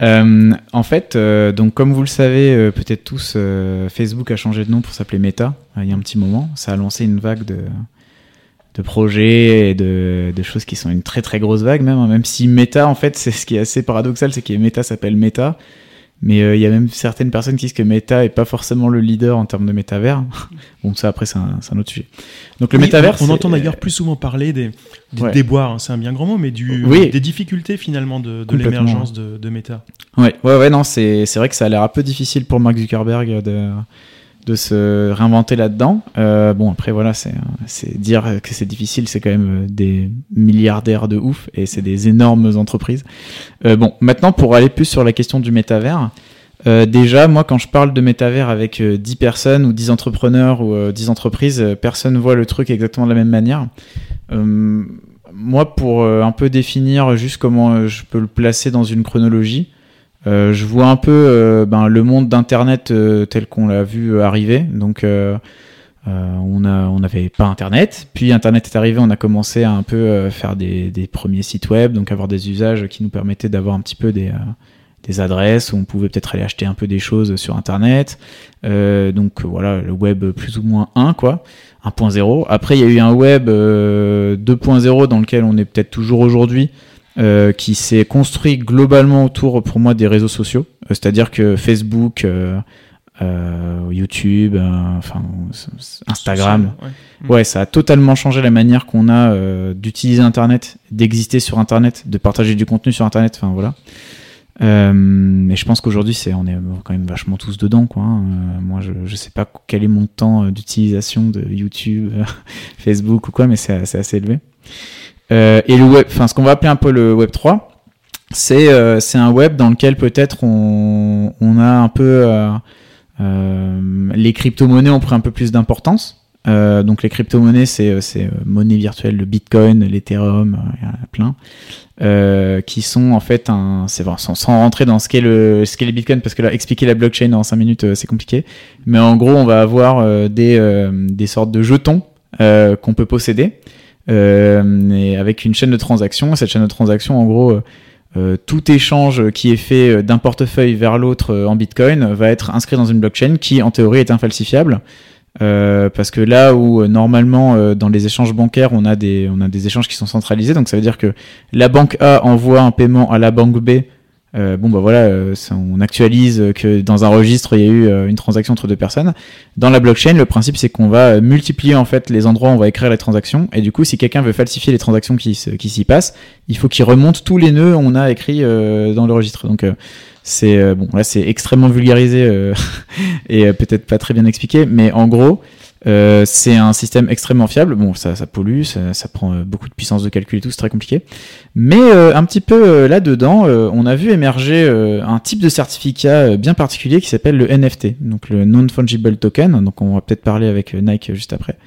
Speaker 4: euh, en fait, euh, donc comme vous le savez, peut-être tous, Facebook a changé de nom pour s'appeler Meta il y a un petit moment. Ça a lancé une vague de, de projets et de, de, choses qui sont une très très grosse vague même. Hein. Même si Meta, en fait, c'est ce qui est assez paradoxal, c'est que Meta s'appelle Meta mais euh, il y a même certaines personnes qui disent que Meta est pas forcément le leader en termes de métavers. bon, ça après c'est un, un, autre sujet.
Speaker 2: Donc le métavers, on, entend d'ailleurs plus souvent parler des, des déboires, hein, c'est un bien grand mot, mais du, des difficultés finalement de, de l'émergence de, de Meta.
Speaker 4: Ouais, ouais, ouais, non, c'est vrai que ça a l'air un peu difficile pour Mark Zuckerberg de de se réinventer là-dedans. Euh, bon, après, voilà, c'est dire que c'est difficile, c'est quand même euh, des milliardaires de ouf et c'est des énormes entreprises. Euh, bon, maintenant, pour aller plus sur la question du métavers, euh, déjà, moi, quand je parle de métavers avec 10 personnes ou 10 entrepreneurs ou 10 entreprises, personne voit le truc exactement de la même manière. moi, pour un peu définir juste comment je peux le placer dans une chronologie, euh, je vois un peu euh, ben, le monde d'Internet euh, tel qu'on l'a vu arriver. Donc, on a, on n'avait pas Internet. Puis Internet est arrivé, on a commencé à un peu faire des, des, premiers sites web, donc avoir des usages qui nous permettaient d'avoir un petit peu des, des adresses où on pouvait peut-être aller acheter un peu des choses sur Internet. donc voilà, le web plus ou moins 1, quoi. 1.0. Après, il y a eu un web 2.0 dans lequel on est peut-être toujours aujourd'hui, euh, qui s'est construit globalement autour, pour moi, des réseaux sociaux. Euh, c'est-à-dire que Facebook, euh, YouTube, enfin Instagram, ouais. ça a totalement changé la manière qu'on a d'utiliser Internet, d'exister sur Internet, de partager du contenu sur Internet. Enfin voilà. Euh, et je pense qu'aujourd'hui, c'est, on est quand même vachement tous dedans, quoi. Hein. moi, je, je sais pas quel est mon temps d'utilisation de YouTube, Facebook ou quoi, mais c'est, c'est assez élevé. Euh, et le web, enfin ce qu'on va appeler un peu le Web 3, c'est euh, un web dans lequel peut-être on, on a un peu euh, euh les crypto-monnaies ont pris un peu plus d'importance. Euh, donc les crypto-monnaies, c'est c'est monnaie virtuelle, le Bitcoin, l'Ethereum, il y en a plein, euh, qui sont en fait un, bon, sans, sans, rentrer dans ce qu'est le ce qu'est le Bitcoin, parce que là expliquer la blockchain en 5 minutes c'est compliqué. Mais en gros, on va avoir des des sortes de jetons qu'on peut posséder euh, et avec une chaîne de transactions. Cette chaîne de transactions, en gros, euh, euh, tout échange qui est fait d'un portefeuille vers l'autre en Bitcoin va être inscrit dans une blockchain qui, en théorie, est infalsifiable. Euh, parce que là où normalement dans les échanges bancaires on a des on a des échanges qui sont centralisés donc ça veut dire que la banque A envoie un paiement à la banque B euh, bon bah voilà, euh, on actualise que dans un registre il y a eu euh, une transaction entre deux personnes. Dans la blockchain, le principe c'est qu'on va multiplier en fait les endroits où on va écrire les transactions et du coup si quelqu'un veut falsifier les transactions qui, qui s'y passent, il faut qu'il remonte tous les nœuds on a écrits dans le registre. Donc c'est bon là c'est extrêmement vulgarisé et peut-être pas très bien expliqué, mais en gros euh, c'est un système extrêmement fiable. Bon, ça, pollue, ça, prend euh, beaucoup de puissance de calcul et tout, c'est très compliqué. Mais euh, un petit peu là-dedans, on a vu émerger un type de certificat bien particulier qui s'appelle le NFT, donc le Non-Fungible Token. Donc on va peut-être parler avec Nike juste après.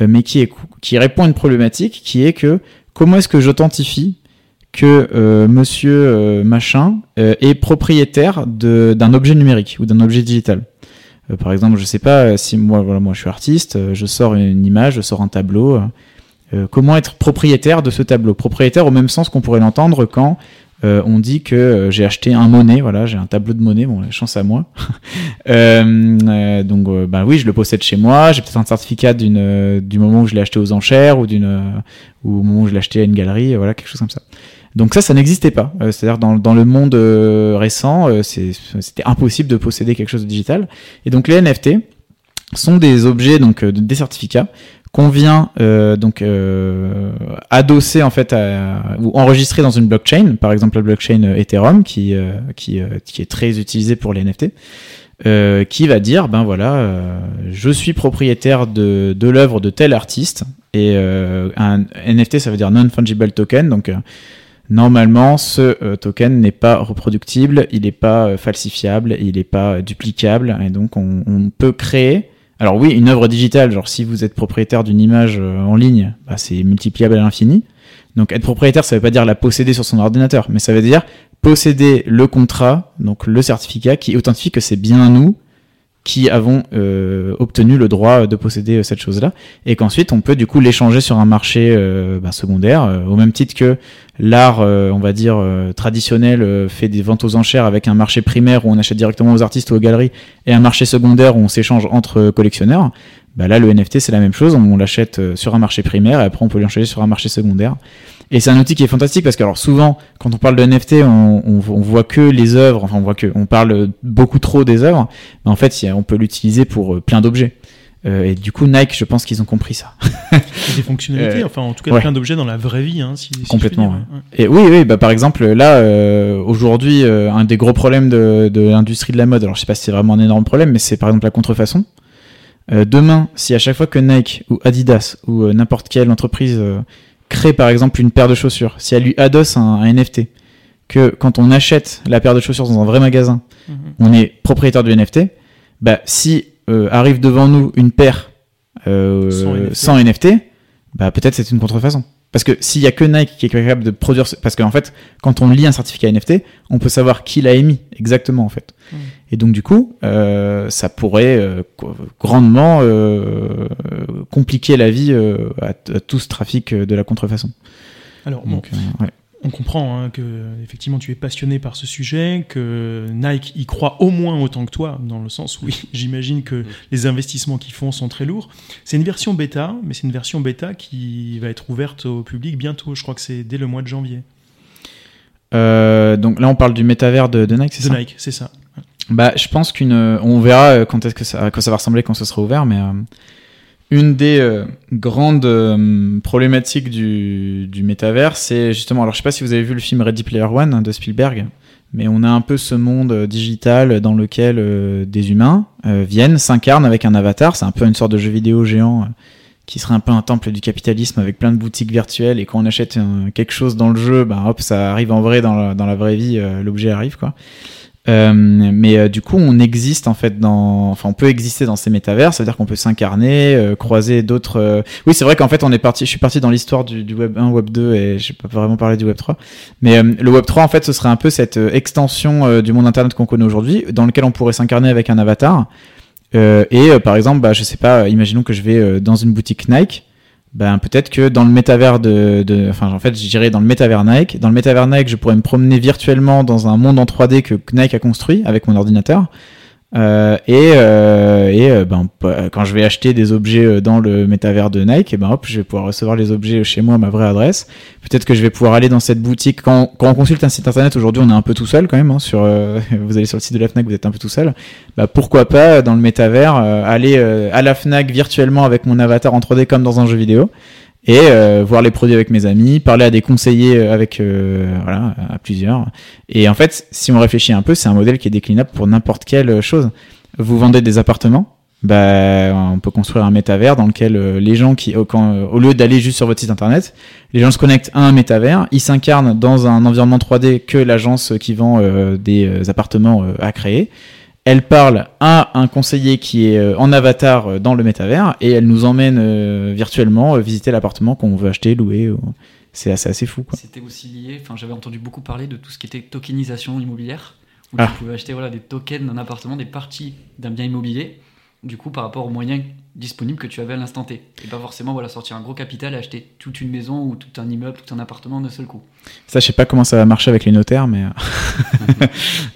Speaker 4: mais qui, répond à une problématique qui est que comment est-ce que j'authentifie que monsieur machin est propriétaire d'un objet numérique ou d'un objet digital? Euh, par exemple, je sais pas euh, si moi, voilà, moi je suis artiste, euh, je sors une image, je sors un tableau. comment être propriétaire de ce tableau? Propriétaire au même sens qu'on pourrait l'entendre quand euh, on dit que euh, j'ai acheté un monnaie, voilà, j'ai un tableau de monnaie, bon, chance à moi. euh, donc, bah oui, je le possède chez moi. J'ai peut-être un certificat d'une, du moment où je l'ai acheté aux enchères ou d'une, ou au moment où je l'ai acheté à une galerie, voilà, quelque chose comme ça. Donc ça, ça n'existait pas. C'est-à-dire dans, dans, le monde récent, c'était impossible de posséder quelque chose de digital. Et donc les NFT sont des objets, donc des certificats qu'on vient euh, donc euh, adosser en fait ou enregistrer dans une blockchain, par exemple la blockchain Ethereum qui euh, qui, qui est très utilisée pour les NFT. qui va dire ben voilà je suis propriétaire de, de l'œuvre de tel artiste et un NFT ça veut dire non fungible token donc normalement ce token n'est pas reproductible il n'est pas falsifiable il n'est pas duplicable et donc on, peut créer alors oui, une œuvre digitale, genre si vous êtes propriétaire d'une image euh, en ligne, bah, c'est multipliable à l'infini. Donc être propriétaire, ça veut pas dire la posséder sur son ordinateur, mais ça veut dire posséder le contrat, donc le certificat qui authentifie que c'est bien nous qui avons euh, obtenu le droit de posséder euh, cette chose-là, et qu'ensuite on peut du coup l'échanger sur un marché euh, ben, secondaire, au même titre que l'art, on va dire traditionnel, fait des ventes aux enchères avec un marché primaire où on achète directement aux artistes ou aux galeries, et un marché secondaire où on s'échange entre collectionneurs. Bah là, le NFT c'est la même chose, on l'achète sur un marché primaire et après on peut l'échanger sur un marché secondaire. Et c'est un outil qui est fantastique parce que alors souvent, quand on parle de NFT, on, on, on, voit que les œuvres, enfin on voit que, on parle beaucoup trop des œuvres, mais en fait, on peut l'utiliser pour euh, plein d'objets. Euh, et du coup, Nike, je pense qu'ils ont compris ça.
Speaker 2: des fonctionnalités, euh, enfin en tout cas plein d'objets dans la vraie vie. Hein, si,
Speaker 4: Complètement. Et oui, oui, bah par exemple là, euh, aujourd'hui, euh, un des gros problèmes de, de l'industrie de la mode, alors je sais pas si c'est vraiment un énorme problème, mais c'est par exemple la contrefaçon. Demain, si à chaque fois que Nike ou Adidas ou n'importe quelle entreprise crée par exemple une paire de chaussures, si elle lui adosse un, NFT, que quand on achète la paire de chaussures dans un vrai magasin, mhm. on est propriétaire du NFT, bah si euh, arrive devant nous une paire euh, sans NFT, bah peut-être c'est une contrefaçon. Parce que s'il y a que Nike qui est capable de produire, parce qu'en fait, quand on lit un certificat NFT, on peut savoir qui l'a émis exactement en fait. Mhm. Et donc du coup, euh, ça pourrait euh, grandement euh, compliquer la vie à, tout ce trafic de la contrefaçon.
Speaker 2: Alors, on comprend hein, que effectivement tu es passionné par ce sujet, que Nike y croit au moins autant que toi, dans le sens où j'imagine que les investissements qu'ils font sont très lourds. C'est une version bêta, mais c'est une version bêta qui va être ouverte au public bientôt. Je crois que c'est dès le mois de janvier.
Speaker 4: donc là, on parle du métavers de, Nike, c'est ça?
Speaker 2: De Nike, c'est ça.
Speaker 4: Bah, je pense qu'une, on verra euh, quand est-ce que ça, ça va ressembler quand ce sera ouvert, mais euh, une des euh, grandes problématiques du, du métavers, c'est justement, alors je sais pas si vous avez vu le film Ready Player One de Spielberg, mais on a un peu ce monde digital dans lequel des humains viennent, s'incarnent avec un avatar, c'est un peu une sorte de jeu vidéo géant qui serait un peu un temple du capitalisme avec plein de boutiques virtuelles et quand on achète quelque chose dans le jeu, bah hop, ça arrive en vrai dans la, dans la vraie vie, l'objet arrive quoi. Euh, mais euh, du coup, on existe en fait dans, enfin, on peut exister dans ces métavers. Ça veut dire qu'on peut s'incarner, euh, croiser d'autres. Oui, c'est vrai qu'en fait, on est parti. Je suis parti dans l'histoire du, du, Web 1, Web 2, et j'ai pas vraiment parlé du Web 3. Mais le Web 3, en fait, ce serait un peu cette extension du monde Internet qu'on connaît aujourd'hui, dans lequel on pourrait s'incarner avec un avatar. et par exemple, bah, je sais pas, imaginons que je vais dans une boutique Nike ben peut-être que dans le métavers de, de enfin en fait je dirais dans le métavers Nike. Dans le métavers Nike je pourrais me promener virtuellement dans un monde en 3D que Nike a construit avec mon ordinateur euh, et, euh, et euh, ben, quand je vais acheter des objets euh, dans le métavers de Nike, et eh ben hop, je vais pouvoir recevoir les objets chez moi à ma vraie adresse. Peut-être que je vais pouvoir aller dans cette boutique. Quand, quand on consulte un site internet aujourd'hui, on est un peu tout seul quand même. Hein, sur, vous allez sur le site de la Fnac, vous êtes un peu tout seul. Bah, pourquoi pas dans le métavers aller à la Fnac virtuellement avec mon avatar en 3D comme dans un jeu vidéo et euh, voir les produits avec mes amis, parler à des conseillers euh, avec euh, voilà à plusieurs. Et en fait, si on réfléchit un peu, c'est un modèle qui est déclinable pour n'importe quelle chose. Vous vendez des appartements, bah on peut construire un métavers dans lequel les gens qui au lieu d'aller juste sur votre site internet, les gens se connectent à un métavers, ils s'incarnent dans un environnement 3D que l'agence qui vend des appartements a créé elle parle à un conseiller qui est euh, en avatar euh, dans le métavers et elle nous emmène euh, virtuellement visiter l'appartement qu'on veut acheter, louer. C'est assez, assez fou.
Speaker 1: C'était aussi lié, enfin j'avais entendu beaucoup parler de tout ce qui était tokenisation immobilière, où ah. tu pouvais acheter voilà, des tokens d'un appartement, des parties d'un bien immobilier. Du coup, par rapport aux moyens disponibles que tu avais à l'instant T. Et pas forcément voilà, sortir un gros capital et acheter toute une maison ou tout un immeuble, tout un appartement d'un seul coup.
Speaker 4: Ça, je sais pas comment ça va marcher avec les notaires, mais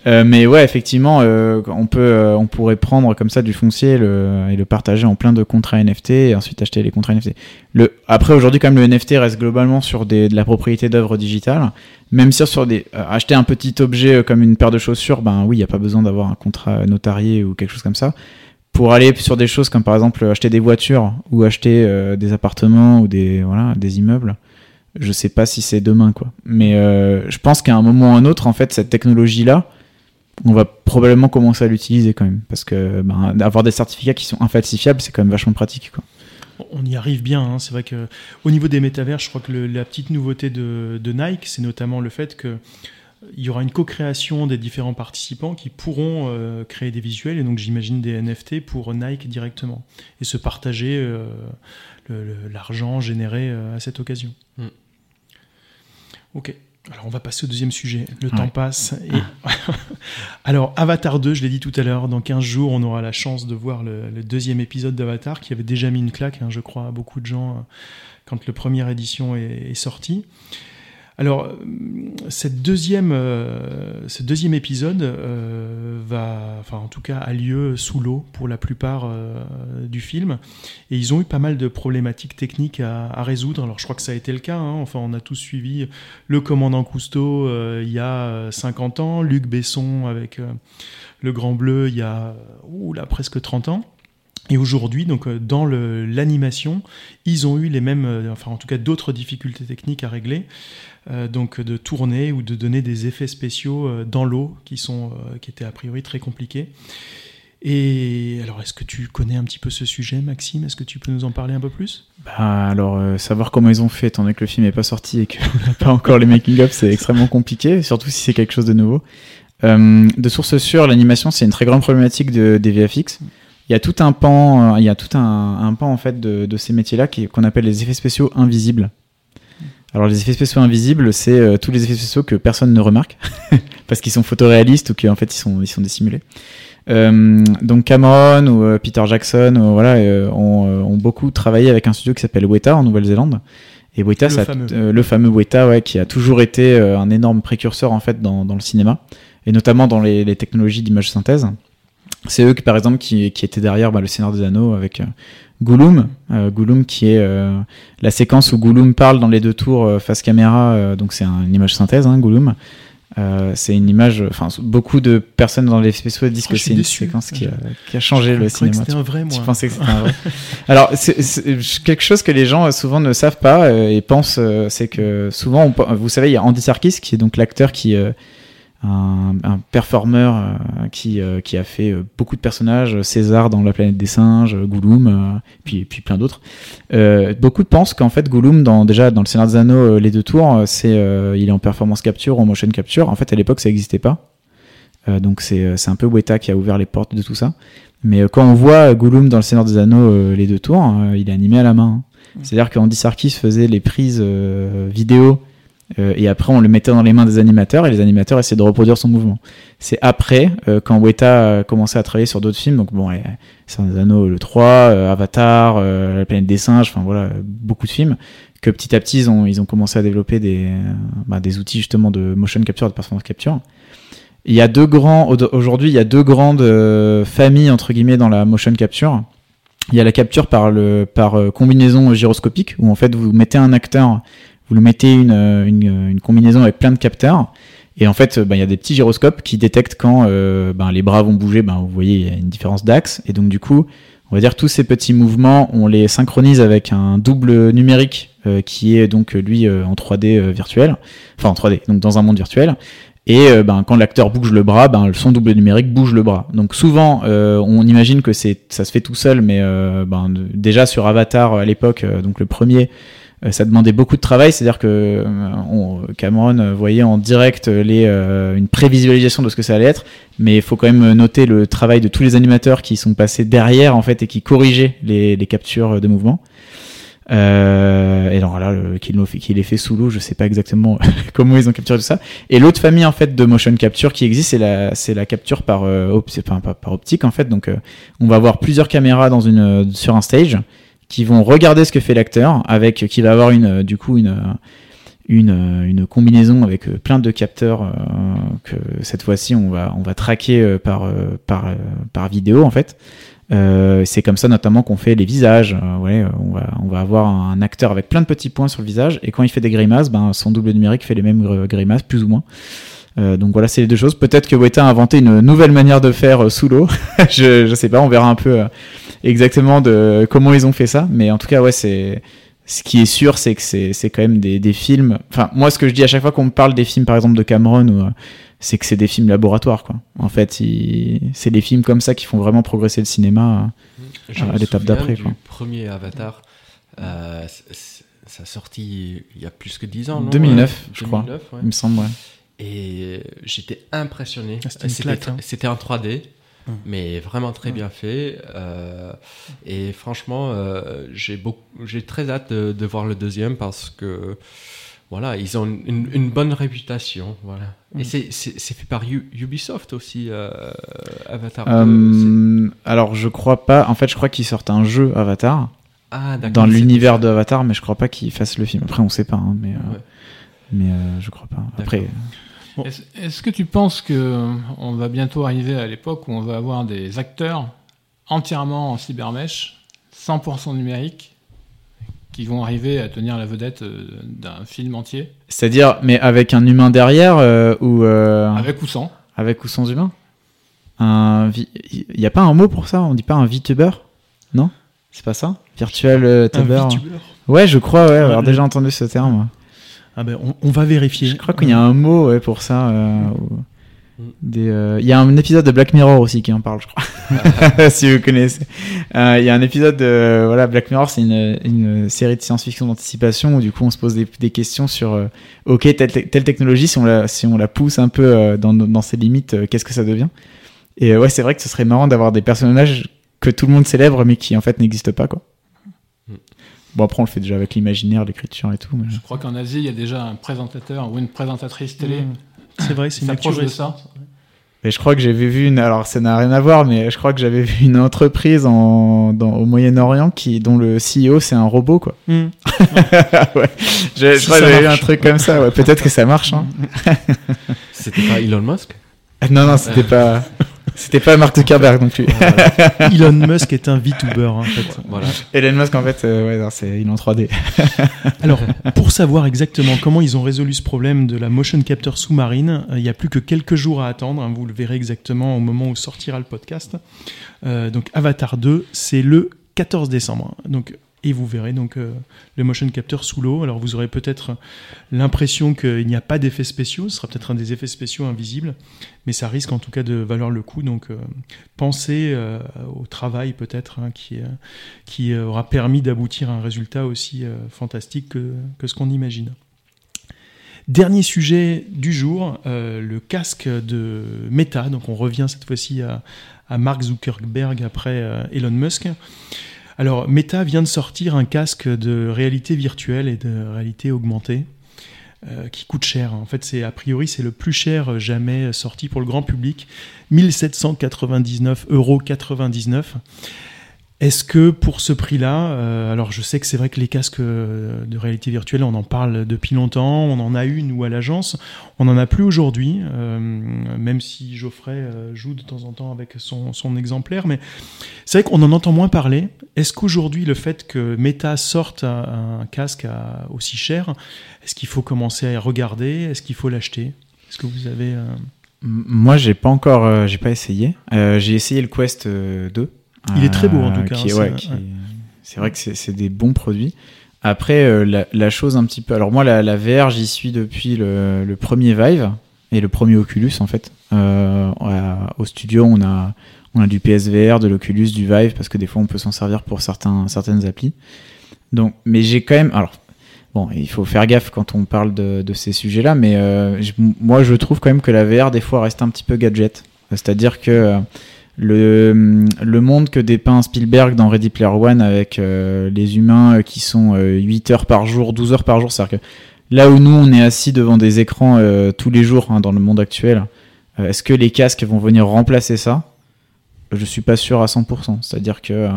Speaker 4: euh, mais ouais, effectivement, euh, on peut, euh, on pourrait prendre comme ça du foncier le, et le partager en plein de contrats NFT et ensuite acheter les contrats NFT. Le, après, aujourd'hui, quand même, le NFT reste globalement sur des, de la propriété d'œuvres digitales. Même si sur des, acheter un petit objet comme une paire de chaussures, ben oui, il n'y a pas besoin d'avoir un contrat notarié ou quelque chose comme ça pour aller sur des choses comme par exemple acheter des voitures ou acheter euh, des appartements ou des voilà des immeubles je sais pas si c'est demain quoi mais euh, je pense qu'à un moment ou un autre en fait cette technologie là on va probablement commencer à l'utiliser quand même parce que ben, avoir des certificats qui sont infalsifiables c'est quand même vachement pratique quoi
Speaker 2: on y arrive bien. Hein. C'est vrai que au niveau des métavers, je crois que la petite nouveauté de Nike, c'est notamment le fait que il y aura une co-création des différents participants qui pourront euh, créer des visuels et donc j'imagine des NFT pour Nike directement et se partager euh, l'argent généré euh, à cette occasion. Mm. Ok. Alors on va passer au deuxième sujet. Le temps passe. Et... Alors Avatar 2, je l'ai dit tout à l'heure, dans 15 jours on aura la chance de voir le, deuxième épisode d'Avatar qui avait déjà mis une claque, hein, je crois, à beaucoup de gens quand le première édition est, est sortie. Alors, euh, euh, ce deuxième épisode euh, va, en tout cas, a lieu sous l'eau pour la plupart du film, et ils ont eu pas mal de problématiques techniques à, résoudre. Alors, je crois que ça a été le cas. Hein. Enfin, on a tous suivi le commandant Cousteau il y a 50 ans, Luc Besson avec le Grand Bleu il y a, presque 30 ans. Et aujourd'hui, donc dans l'animation, ils ont eu les mêmes, enfin en tout cas d'autres difficultés techniques à régler. Euh, donc de tourner ou de donner des effets spéciaux euh, dans l'eau qui, sont, euh, qui étaient a priori très compliqués. Et alors, est-ce que tu connais un petit peu ce sujet, Maxime? Est-ce que tu peux nous en parler un peu plus?
Speaker 4: Bah, Alors, savoir comment ils ont fait, étant donné que le film n'est pas sorti et qu'on n'a pas encore les making-of, c'est extrêmement compliqué, surtout si c'est quelque chose de nouveau. de source sûre, l'animation, c'est une très grande problématique de, des VFX. Il y a tout un pan, il y a tout un, pan en fait de, de ces métiers-là qu'on appelle les effets spéciaux invisibles. Alors les effets spéciaux invisibles, c'est euh, tous les effets spéciaux que personne ne remarque parce qu'ils sont photoréalistes ou qu'en fait ils sont ils sont dissimulés. Euh, donc Cameron ou euh, Peter Jackson, voilà, ont, ont, beaucoup travaillé avec un studio qui s'appelle Weta en Nouvelle-Zélande. Et Weta, le, ça, fameux. le fameux Weta, ouais, qui a toujours été un énorme précurseur en fait dans, dans le cinéma et notamment dans les, les technologies d'image synthèse. C'est eux, qui, par exemple, qui, qui étaient derrière bah, le Seigneur des Anneaux avec Gollum, euh, Gollum qui est euh, la séquence où Gollum parle dans les deux tours euh, face caméra, euh, donc c'est une image synthèse, hein, Gollum. c'est une image, enfin beaucoup de personnes dans les spéciaux disent oh, que c'est une séquence qui a, qui a changé le cinéma.
Speaker 2: C'était un vrai, moi.
Speaker 4: Tu pensais que c'était un vrai? Alors c'est quelque chose que les gens souvent ne savent pas et pensent, c'est que souvent, vous savez, il y a Andy Serkis qui est donc l'acteur qui un, un performeur euh, qui, euh, qui a fait euh, beaucoup de personnages, César dans La planète des singes, Gollum, puis, puis plein d'autres. beaucoup pensent qu'en fait Gollum, dans, déjà dans le Seigneur des Anneaux, les deux tours, c'est il est en performance capture, en motion capture. En fait, à l'époque, ça n'existait pas. donc c'est un peu Weta qui a ouvert les portes de tout ça. Mais quand on voit Gollum dans le Seigneur des Anneaux, les deux tours, il est animé à la main. Mmh. C'est-à-dire qu'Andy Sarkis faisait les prises vidéo euh, et après, on le mettait dans les mains des animateurs et les animateurs essayaient de reproduire son mouvement. C'est après, euh, quand Weta a commencé à travailler sur d'autres films, donc bon, c'est un anneaux, le 3, euh, Avatar, La planète des singes, enfin voilà, beaucoup de films, que petit à petit, ils ont, ils ont commencé à développer des, bah, des outils justement de motion capture, de performance capture. Il y a deux grands, aujourd'hui, il y a deux grandes familles, entre guillemets, dans la motion capture. Il y a la capture par, le, par combinaison gyroscopique, où en fait, vous mettez un acteur vous mettez une, euh, une, combinaison avec plein de capteurs. Et en fait, ben, il y a des petits gyroscopes qui détectent quand euh, ben, les bras vont bouger. Ben, vous voyez, il y a une différence d'axe. Et donc, du coup, on va dire tous ces petits mouvements, on les synchronise avec un double numérique euh, qui est donc lui en 3D virtuel, enfin en 3D, donc dans un monde virtuel. Et ben, quand l'acteur bouge le bras, ben, son double numérique bouge le bras. Donc souvent, on imagine que ça se fait tout seul, mais ben, déjà sur Avatar à l'époque, donc le premier, euh, ça demandait beaucoup de travail, c'est-à-dire que euh, Cameron voyait en direct les, euh, une prévisualisation de ce que ça allait être, mais il faut quand même noter le travail de tous les animateurs qui sont passés derrière en fait et qui corrigeaient les, les captures de mouvement. Euh, et alors là, qui l'ont fait, qui les fait sous l'eau. Je sais pas exactement comment ils ont capturé tout ça. Et l'autre famille en fait de motion capture qui existe, c'est la, c'est la capture par, euh, enfin, par, par optique en fait. Donc, euh, on va avoir plusieurs caméras dans une, sur un stage qui vont regarder ce que fait l'acteur, avec qui va avoir une, du coup une une, une combinaison avec plein de capteurs euh, que cette fois-ci on va on va traquer par par par vidéo en fait. Euh, c'est comme ça notamment qu'on fait les visages. Euh, ouais, on, va, on va avoir un acteur avec plein de petits points sur le visage et quand il fait des grimaces, ben, son double numérique fait les mêmes grimaces, plus ou moins. Euh, donc voilà, c'est les deux choses. Peut-être que Weta a inventé une nouvelle manière de faire euh, sous l'eau. je, je sais pas, on verra un peu euh, exactement de comment ils ont fait ça. Mais en tout cas, ouais, c'est ce qui est sûr, c'est que c'est quand même des, des, films. Enfin, moi, ce que je dis à chaque fois qu'on me parle des films, par exemple, de Cameron ou c'est que c'est des films laboratoires quoi. En fait, c'est des films comme ça qui font vraiment progresser le cinéma à, l'étape d'après.
Speaker 3: Le premier Avatar, euh, ça a sorti il y a plus que 10 ans, non?
Speaker 4: 2009, je crois. Il me semble, ouais.
Speaker 3: Et j'étais impressionné.
Speaker 2: Ah,
Speaker 3: c'était en 3D, hum. mais vraiment très hum. bien fait. Euh, et franchement, euh, j'ai très hâte de, de, voir le deuxième parce que voilà, ils ont une, bonne réputation. Voilà. Et mm. c'est fait par Ubisoft aussi, euh, Avatar.
Speaker 4: Euh, alors, je crois pas. En fait, je crois qu'ils sortent un jeu Avatar.
Speaker 3: Ah,
Speaker 4: dans l'univers de Avatar, mais je crois pas qu'ils fassent le film. Après, on sait pas, hein, mais, euh, mais je crois pas. Après.
Speaker 5: Est-ce que tu penses que on va bientôt arriver à l'époque où on va avoir des acteurs entièrement en cybermesh, 100% numérique, qui vont arriver à tenir la vedette euh, d'un film entier?
Speaker 4: C'est-à-dire, mais avec un humain derrière euh, ou euh,
Speaker 5: Avec ou sans?
Speaker 4: Avec ou sans humain? Il n'y a pas un mot pour ça? On dit pas un VTuber? Non? C'est pas ça? Virtual tuber Ouais, je crois, ouais, avoir déjà entendu ce terme.
Speaker 2: Ah ben, on, va vérifier.
Speaker 4: Je crois qu'il y a un mot ouais, pour ça. Euh, il y a un épisode de Black Mirror aussi qui en parle, je crois. si vous connaissez. Euh, il y a un épisode de voilà Black Mirror, c'est une, une, série de science-fiction d'anticipation où du coup on se pose des, des questions sur euh, ok telle, telle, technologie si on la si on la pousse un peu dans, dans ses limites, qu'est-ce que ça devient? Et ouais, c'est vrai que ce serait marrant d'avoir des personnages que tout le monde célèbre mais qui en fait n'existent pas quoi. Mm. Bon, après, on le fait déjà avec l'imaginaire, l'écriture et tout. Mais...
Speaker 5: Je crois qu'en Asie, il y a déjà un présentateur ou une présentatrice télé
Speaker 2: mm. C'est vrai, c'est une
Speaker 5: de ça.
Speaker 4: Mais je crois que j'avais vu une, alors ça n'a rien à voir, mais je crois que j'avais vu une entreprise en, dans, au Moyen-Orient qui, dont le CEO c'est un robot quoi. Hmm. ouais. Je, crois que j'avais vu un truc comme ça. Ouais. Peut-être que ça marche. Hein.
Speaker 3: C'était pas Elon Musk?
Speaker 4: Non non, c'était pas. C'était pas Mark Zuckerberg non plus.
Speaker 2: Elon Musk est un VTuber en fait.
Speaker 4: Voilà. Elon Musk en fait, euh, ouais, c'est il est en 3D.
Speaker 2: Alors, pour savoir exactement comment ils ont résolu ce problème de la motion capture sous-marine, euh, il n'y a plus que quelques jours à attendre. Hein, vous le verrez exactement au moment où sortira le podcast. Euh, donc, Avatar 2, c'est le 14 décembre. Donc, et vous verrez donc euh, le motion capture sous l'eau. Alors vous aurez peut-être l'impression qu'il n'y a pas d'effets spéciaux, ce sera peut-être un des effets spéciaux invisibles, mais ça risque en tout cas de valoir le coup. Donc euh, pensez euh, au travail peut-être hein, qui, qui aura permis d'aboutir à un résultat aussi fantastique que, que ce qu'on imagine. Dernier sujet du jour, le casque de Meta. Donc on revient cette fois-ci à, à Mark Zuckerberg après Elon Musk. Alors, Meta vient de sortir un casque de réalité virtuelle et de réalité augmentée. Euh, qui coûte cher. En fait, c'est a priori c'est le plus cher jamais sorti pour le grand public, 1799,99 euros. Est-ce que pour ce prix-là, euh, alors je sais que c'est vrai que les casques euh, de réalité virtuelle, on en parle depuis longtemps, on en a une ou à l'agence, on n'en a plus aujourd'hui, euh, même si Geoffrey joue de temps en temps avec son, exemplaire, mais c'est vrai qu'on en entend moins parler. Est-ce qu'aujourd'hui le fait que Meta sorte un, casque aussi cher, est-ce qu'il faut commencer à regarder, est-ce qu'il faut l'acheter? Est-ce que vous avez...
Speaker 4: Moi j'ai pas encore, j'ai pas essayé. j'ai essayé le Quest 2
Speaker 2: il est très beau en tout cas.
Speaker 4: Hein, c'est vrai que c'est des bons produits. Après, euh, la, chose un petit peu. Alors, moi, la, VR, j'y suis depuis le, premier Vive et le premier Oculus en fait. Euh, au studio, on a, on a du PSVR, de l'Oculus, du Vive parce que des fois, on peut s'en servir pour certains, certaines applis. Donc, mais j'ai quand même. Alors, bon, il faut faire gaffe quand on parle de, ces sujets-là, mais euh, moi, je trouve quand même que la VR, des fois, reste un petit peu gadget. C'est-à-dire que le, le monde que dépeint Spielberg dans Ready Player One avec euh, les humains qui sont 8 heures par jour, 12 heures par jour, c'est-à-dire que là où nous on est assis devant des écrans tous les jours hein, dans le monde actuel, est-ce que les casques vont venir remplacer ça? Je suis pas sûr à 100%. C'est-à-dire que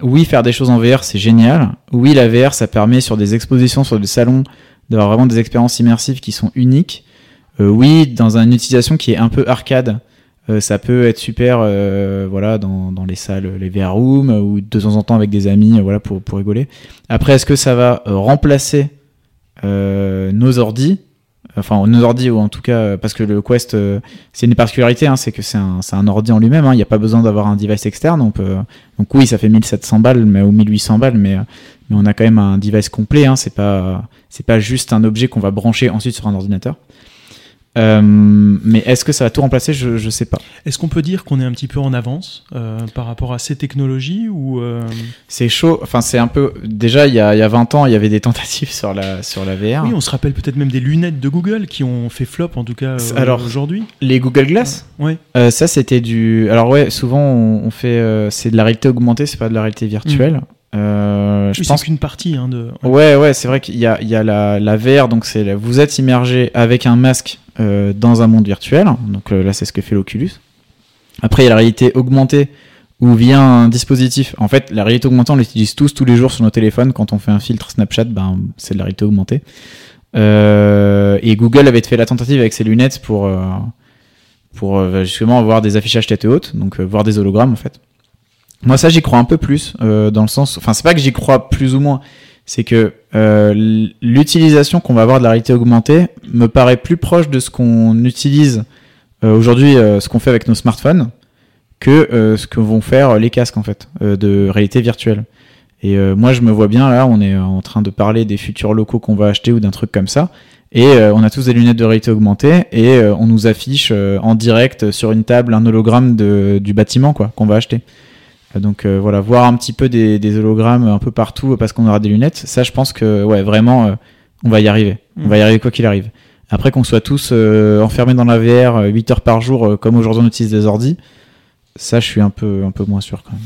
Speaker 4: oui, faire des choses en VR c'est génial. Oui, la VR ça permet sur des expositions, sur des salons, d'avoir vraiment des expériences immersives qui sont uniques. oui, dans une utilisation qui est un peu arcade euh, ça peut être super euh, voilà dans, les salles les VR rooms ou de temps en temps avec des amis euh, voilà pour, pour rigoler après est-ce que ça va remplacer nos ordi? Enfin nos ordi ou en tout cas parce que le Quest c'est une particularité hein, c'est que c'est un, ordi en lui-même hein. il n'y a pas besoin d'avoir un device externe donc oui ça fait 1700 balles mais ou 1800 balles mais on a quand même un device complet hein. c'est c'est pas juste un objet qu'on va brancher ensuite sur un ordinateur euh, mais est-ce que ça va tout remplacer? Je ne sais pas.
Speaker 2: Est-ce qu'on peut dire qu'on est un petit peu en avance euh, par rapport à ces technologies ou euh,
Speaker 4: C'est chaud. Enfin, c'est un peu. Déjà, il y, a, il y a 20 ans, il y avait des tentatives sur la, sur la VR.
Speaker 2: Oui, on se rappelle peut-être même des lunettes de Google qui ont fait flop, en tout cas Alors, aujourd'hui.
Speaker 4: Les Google Glass?
Speaker 2: Oui.
Speaker 4: ça, c'était du. Alors, ouais, souvent, on, fait. c'est de la réalité augmentée, c'est pas de la réalité virtuelle. Mm.
Speaker 2: Euh, je pense qu'une partie hein, de.
Speaker 4: Ouais, ouais, c'est vrai qu'il y a, il y a la, la VR, donc c'est vous êtes immergé avec un masque euh, dans un monde virtuel. Donc euh, là, c'est ce que fait l'Oculus. Après, il y a la réalité augmentée où vient un dispositif. En fait, la réalité augmentée, on l'utilise tous tous les jours sur nos téléphones. Quand on fait un filtre Snapchat, ben, c'est de la réalité augmentée. Et Google avait fait la tentative avec ses lunettes pour, pour justement avoir des affichages tête haute, donc voir des hologrammes en fait. Moi, ça, j'y crois un peu plus, euh, dans le sens. Enfin, c'est pas que j'y crois plus ou moins, c'est que euh, l'utilisation qu'on va avoir de la réalité augmentée me paraît plus proche de ce qu'on utilise euh, aujourd'hui, ce qu'on fait avec nos smartphones, que ce que vont faire les casques, en fait, de réalité virtuelle. Et moi, je me vois bien, là, on est en train de parler des futurs locaux qu'on va acheter ou d'un truc comme ça. Et on a tous des lunettes de réalité augmentée et on nous affiche en direct sur une table un hologramme de, du bâtiment quoi qu'on va acheter. Donc euh, voilà, voir un petit peu des, hologrammes un peu partout parce qu'on aura des lunettes, ça je pense que ouais vraiment euh, on va y arriver. On va y mm. arriver quoi qu'il arrive. Après qu'on soit tous euh, enfermés dans la VR 8 heures par jour comme aujourd'hui on utilise des ordis, ça je suis un peu un peu moins sûr quand même.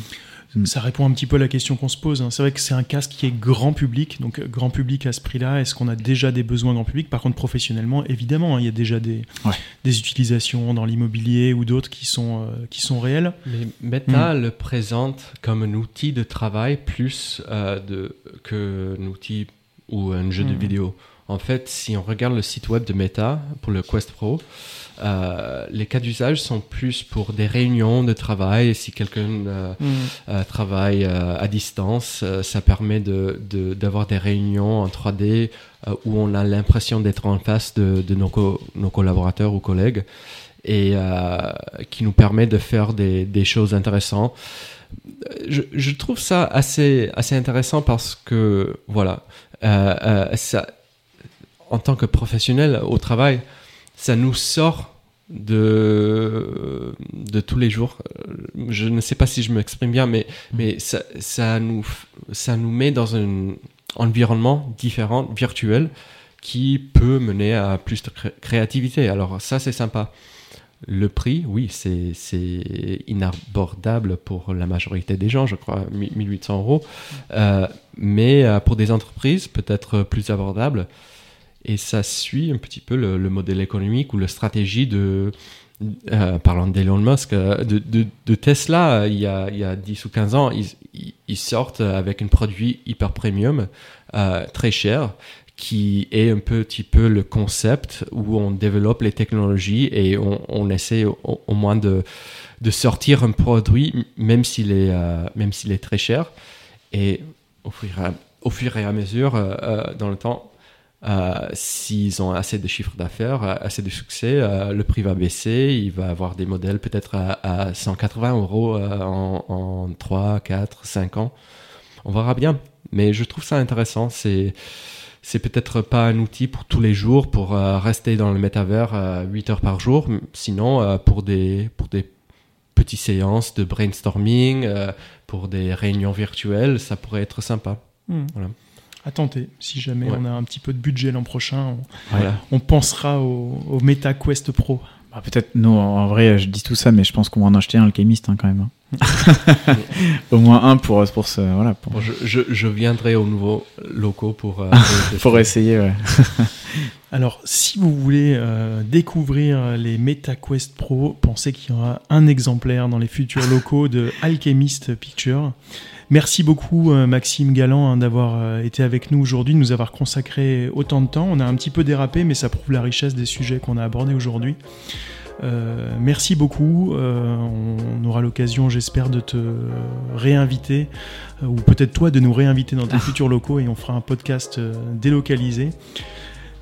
Speaker 2: Mm. Ça répond un petit peu à la question qu'on se pose. Hein. C'est vrai que c'est un casque qui est grand public, donc euh, grand public à ce prix-là. Est-ce qu'on a déjà des besoins grand public? Par contre, professionnellement, évidemment, hein, il y a déjà des, des utilisations dans l'immobilier ou d'autres qui sont euh, qui sont réelles.
Speaker 3: Mais Meta mm. le présente comme un outil de travail plus euh, de que un outil ou un jeu de mm. vidéo. En fait, si on regarde le site web de Meta pour le Quest Pro, euh, les cas d'usage sont plus pour des réunions de travail. Si quelqu'un euh, mm. euh, travaille à distance, ça permet d'avoir de, des réunions en 3D où on a l'impression d'être en face de, nos, nos, collaborateurs ou collègues et qui nous permet de faire des, des choses intéressantes. Je, je, trouve ça assez, assez intéressant parce que, voilà, ça, en tant que professionnel au travail, ça nous sort de, de tous les jours. Je ne sais pas si je m'exprime bien, mais, mm. mais ça, ça, nous, ça nous met dans un environnement différent, virtuel, qui peut mener à plus de créativité. Alors ça, c'est sympa. Le prix, oui, c'est inabordable pour la majorité des gens, je crois, 1800 euros. Mm. Euh, mais euh, pour des entreprises, peut-être plus abordable. Et ça suit un petit peu le, modèle économique ou la stratégie de, euh, parlant d'Elon Musk, euh, de, Tesla, euh, il y, a, il y, a, 10 ou 15 ans, ils, sortent avec un produit hyper premium, très cher, qui est un petit peu le concept où on développe les technologies et on, essaie au, moins de, de sortir un produit, même s'il est, même s'il est très cher. Et au fur et à mesure, dans le temps, euh, s'ils ont assez de chiffres d'affaires, euh, assez de succès, euh, le prix va baisser. Il va avoir des modèles peut-être à, 180 euros en, en, 3, 4, 5 ans. On verra bien. Mais je trouve ça intéressant. C'est c'est peut-être pas un outil pour tous les jours, pour rester dans le métavers 8 heures par jour. Sinon, pour des pour des petites séances de brainstorming, pour des réunions virtuelles, ça pourrait être sympa.
Speaker 2: Hmm. Voilà à tenter. Si jamais on a un petit peu de budget l'an prochain, on, pensera au, au, Meta Quest Pro.
Speaker 4: Bah, peut-être, nous, en vrai, je dis tout ça, mais je pense qu'on va en acheter un alchimiste hein, quand même. Hein. Au moins un pour, pour ce. Voilà, pour...
Speaker 3: Je, je, je, viendrai au nouveau locaux pour. Euh,
Speaker 4: pour essayer, ouais.
Speaker 2: Alors, si vous voulez euh, découvrir les MetaQuest Pro, pensez qu'il y aura un exemplaire dans les futurs locaux de Alchemist Picture. Merci beaucoup euh, Maxime Galland hein, d'avoir euh, été avec nous aujourd'hui, de nous avoir consacré autant de temps. On a un petit peu dérapé, mais ça prouve la richesse des sujets qu'on a abordés aujourd'hui. Euh, merci beaucoup. on aura l'occasion, j'espère, de te réinviter, ou peut-être toi de nous réinviter dans tes futurs locaux et on fera un podcast délocalisé.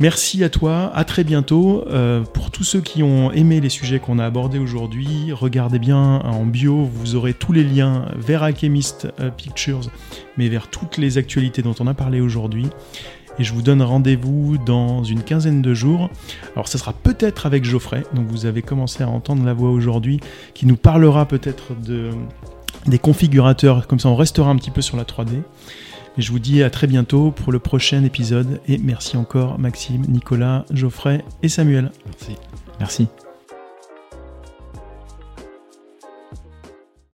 Speaker 2: Merci à toi, à très bientôt. Euh, pour tous ceux qui ont aimé les sujets qu'on a abordés aujourd'hui, regardez bien en bio, vous aurez tous les liens vers Alchemist euh, Pictures, mais vers toutes les actualités dont on a parlé aujourd'hui. Et je vous donne rendez-vous dans une quinzaine de jours. Alors ça sera peut-être avec Geoffrey, donc vous avez commencé à entendre la voix aujourd'hui, qui nous parlera peut-être de, des configurateurs, comme ça on restera un petit peu sur la 3D. Et je vous dis à très bientôt pour le prochain épisode. Et merci encore Maxime, Nicolas, Geoffrey et Samuel.
Speaker 3: Merci.
Speaker 4: Merci.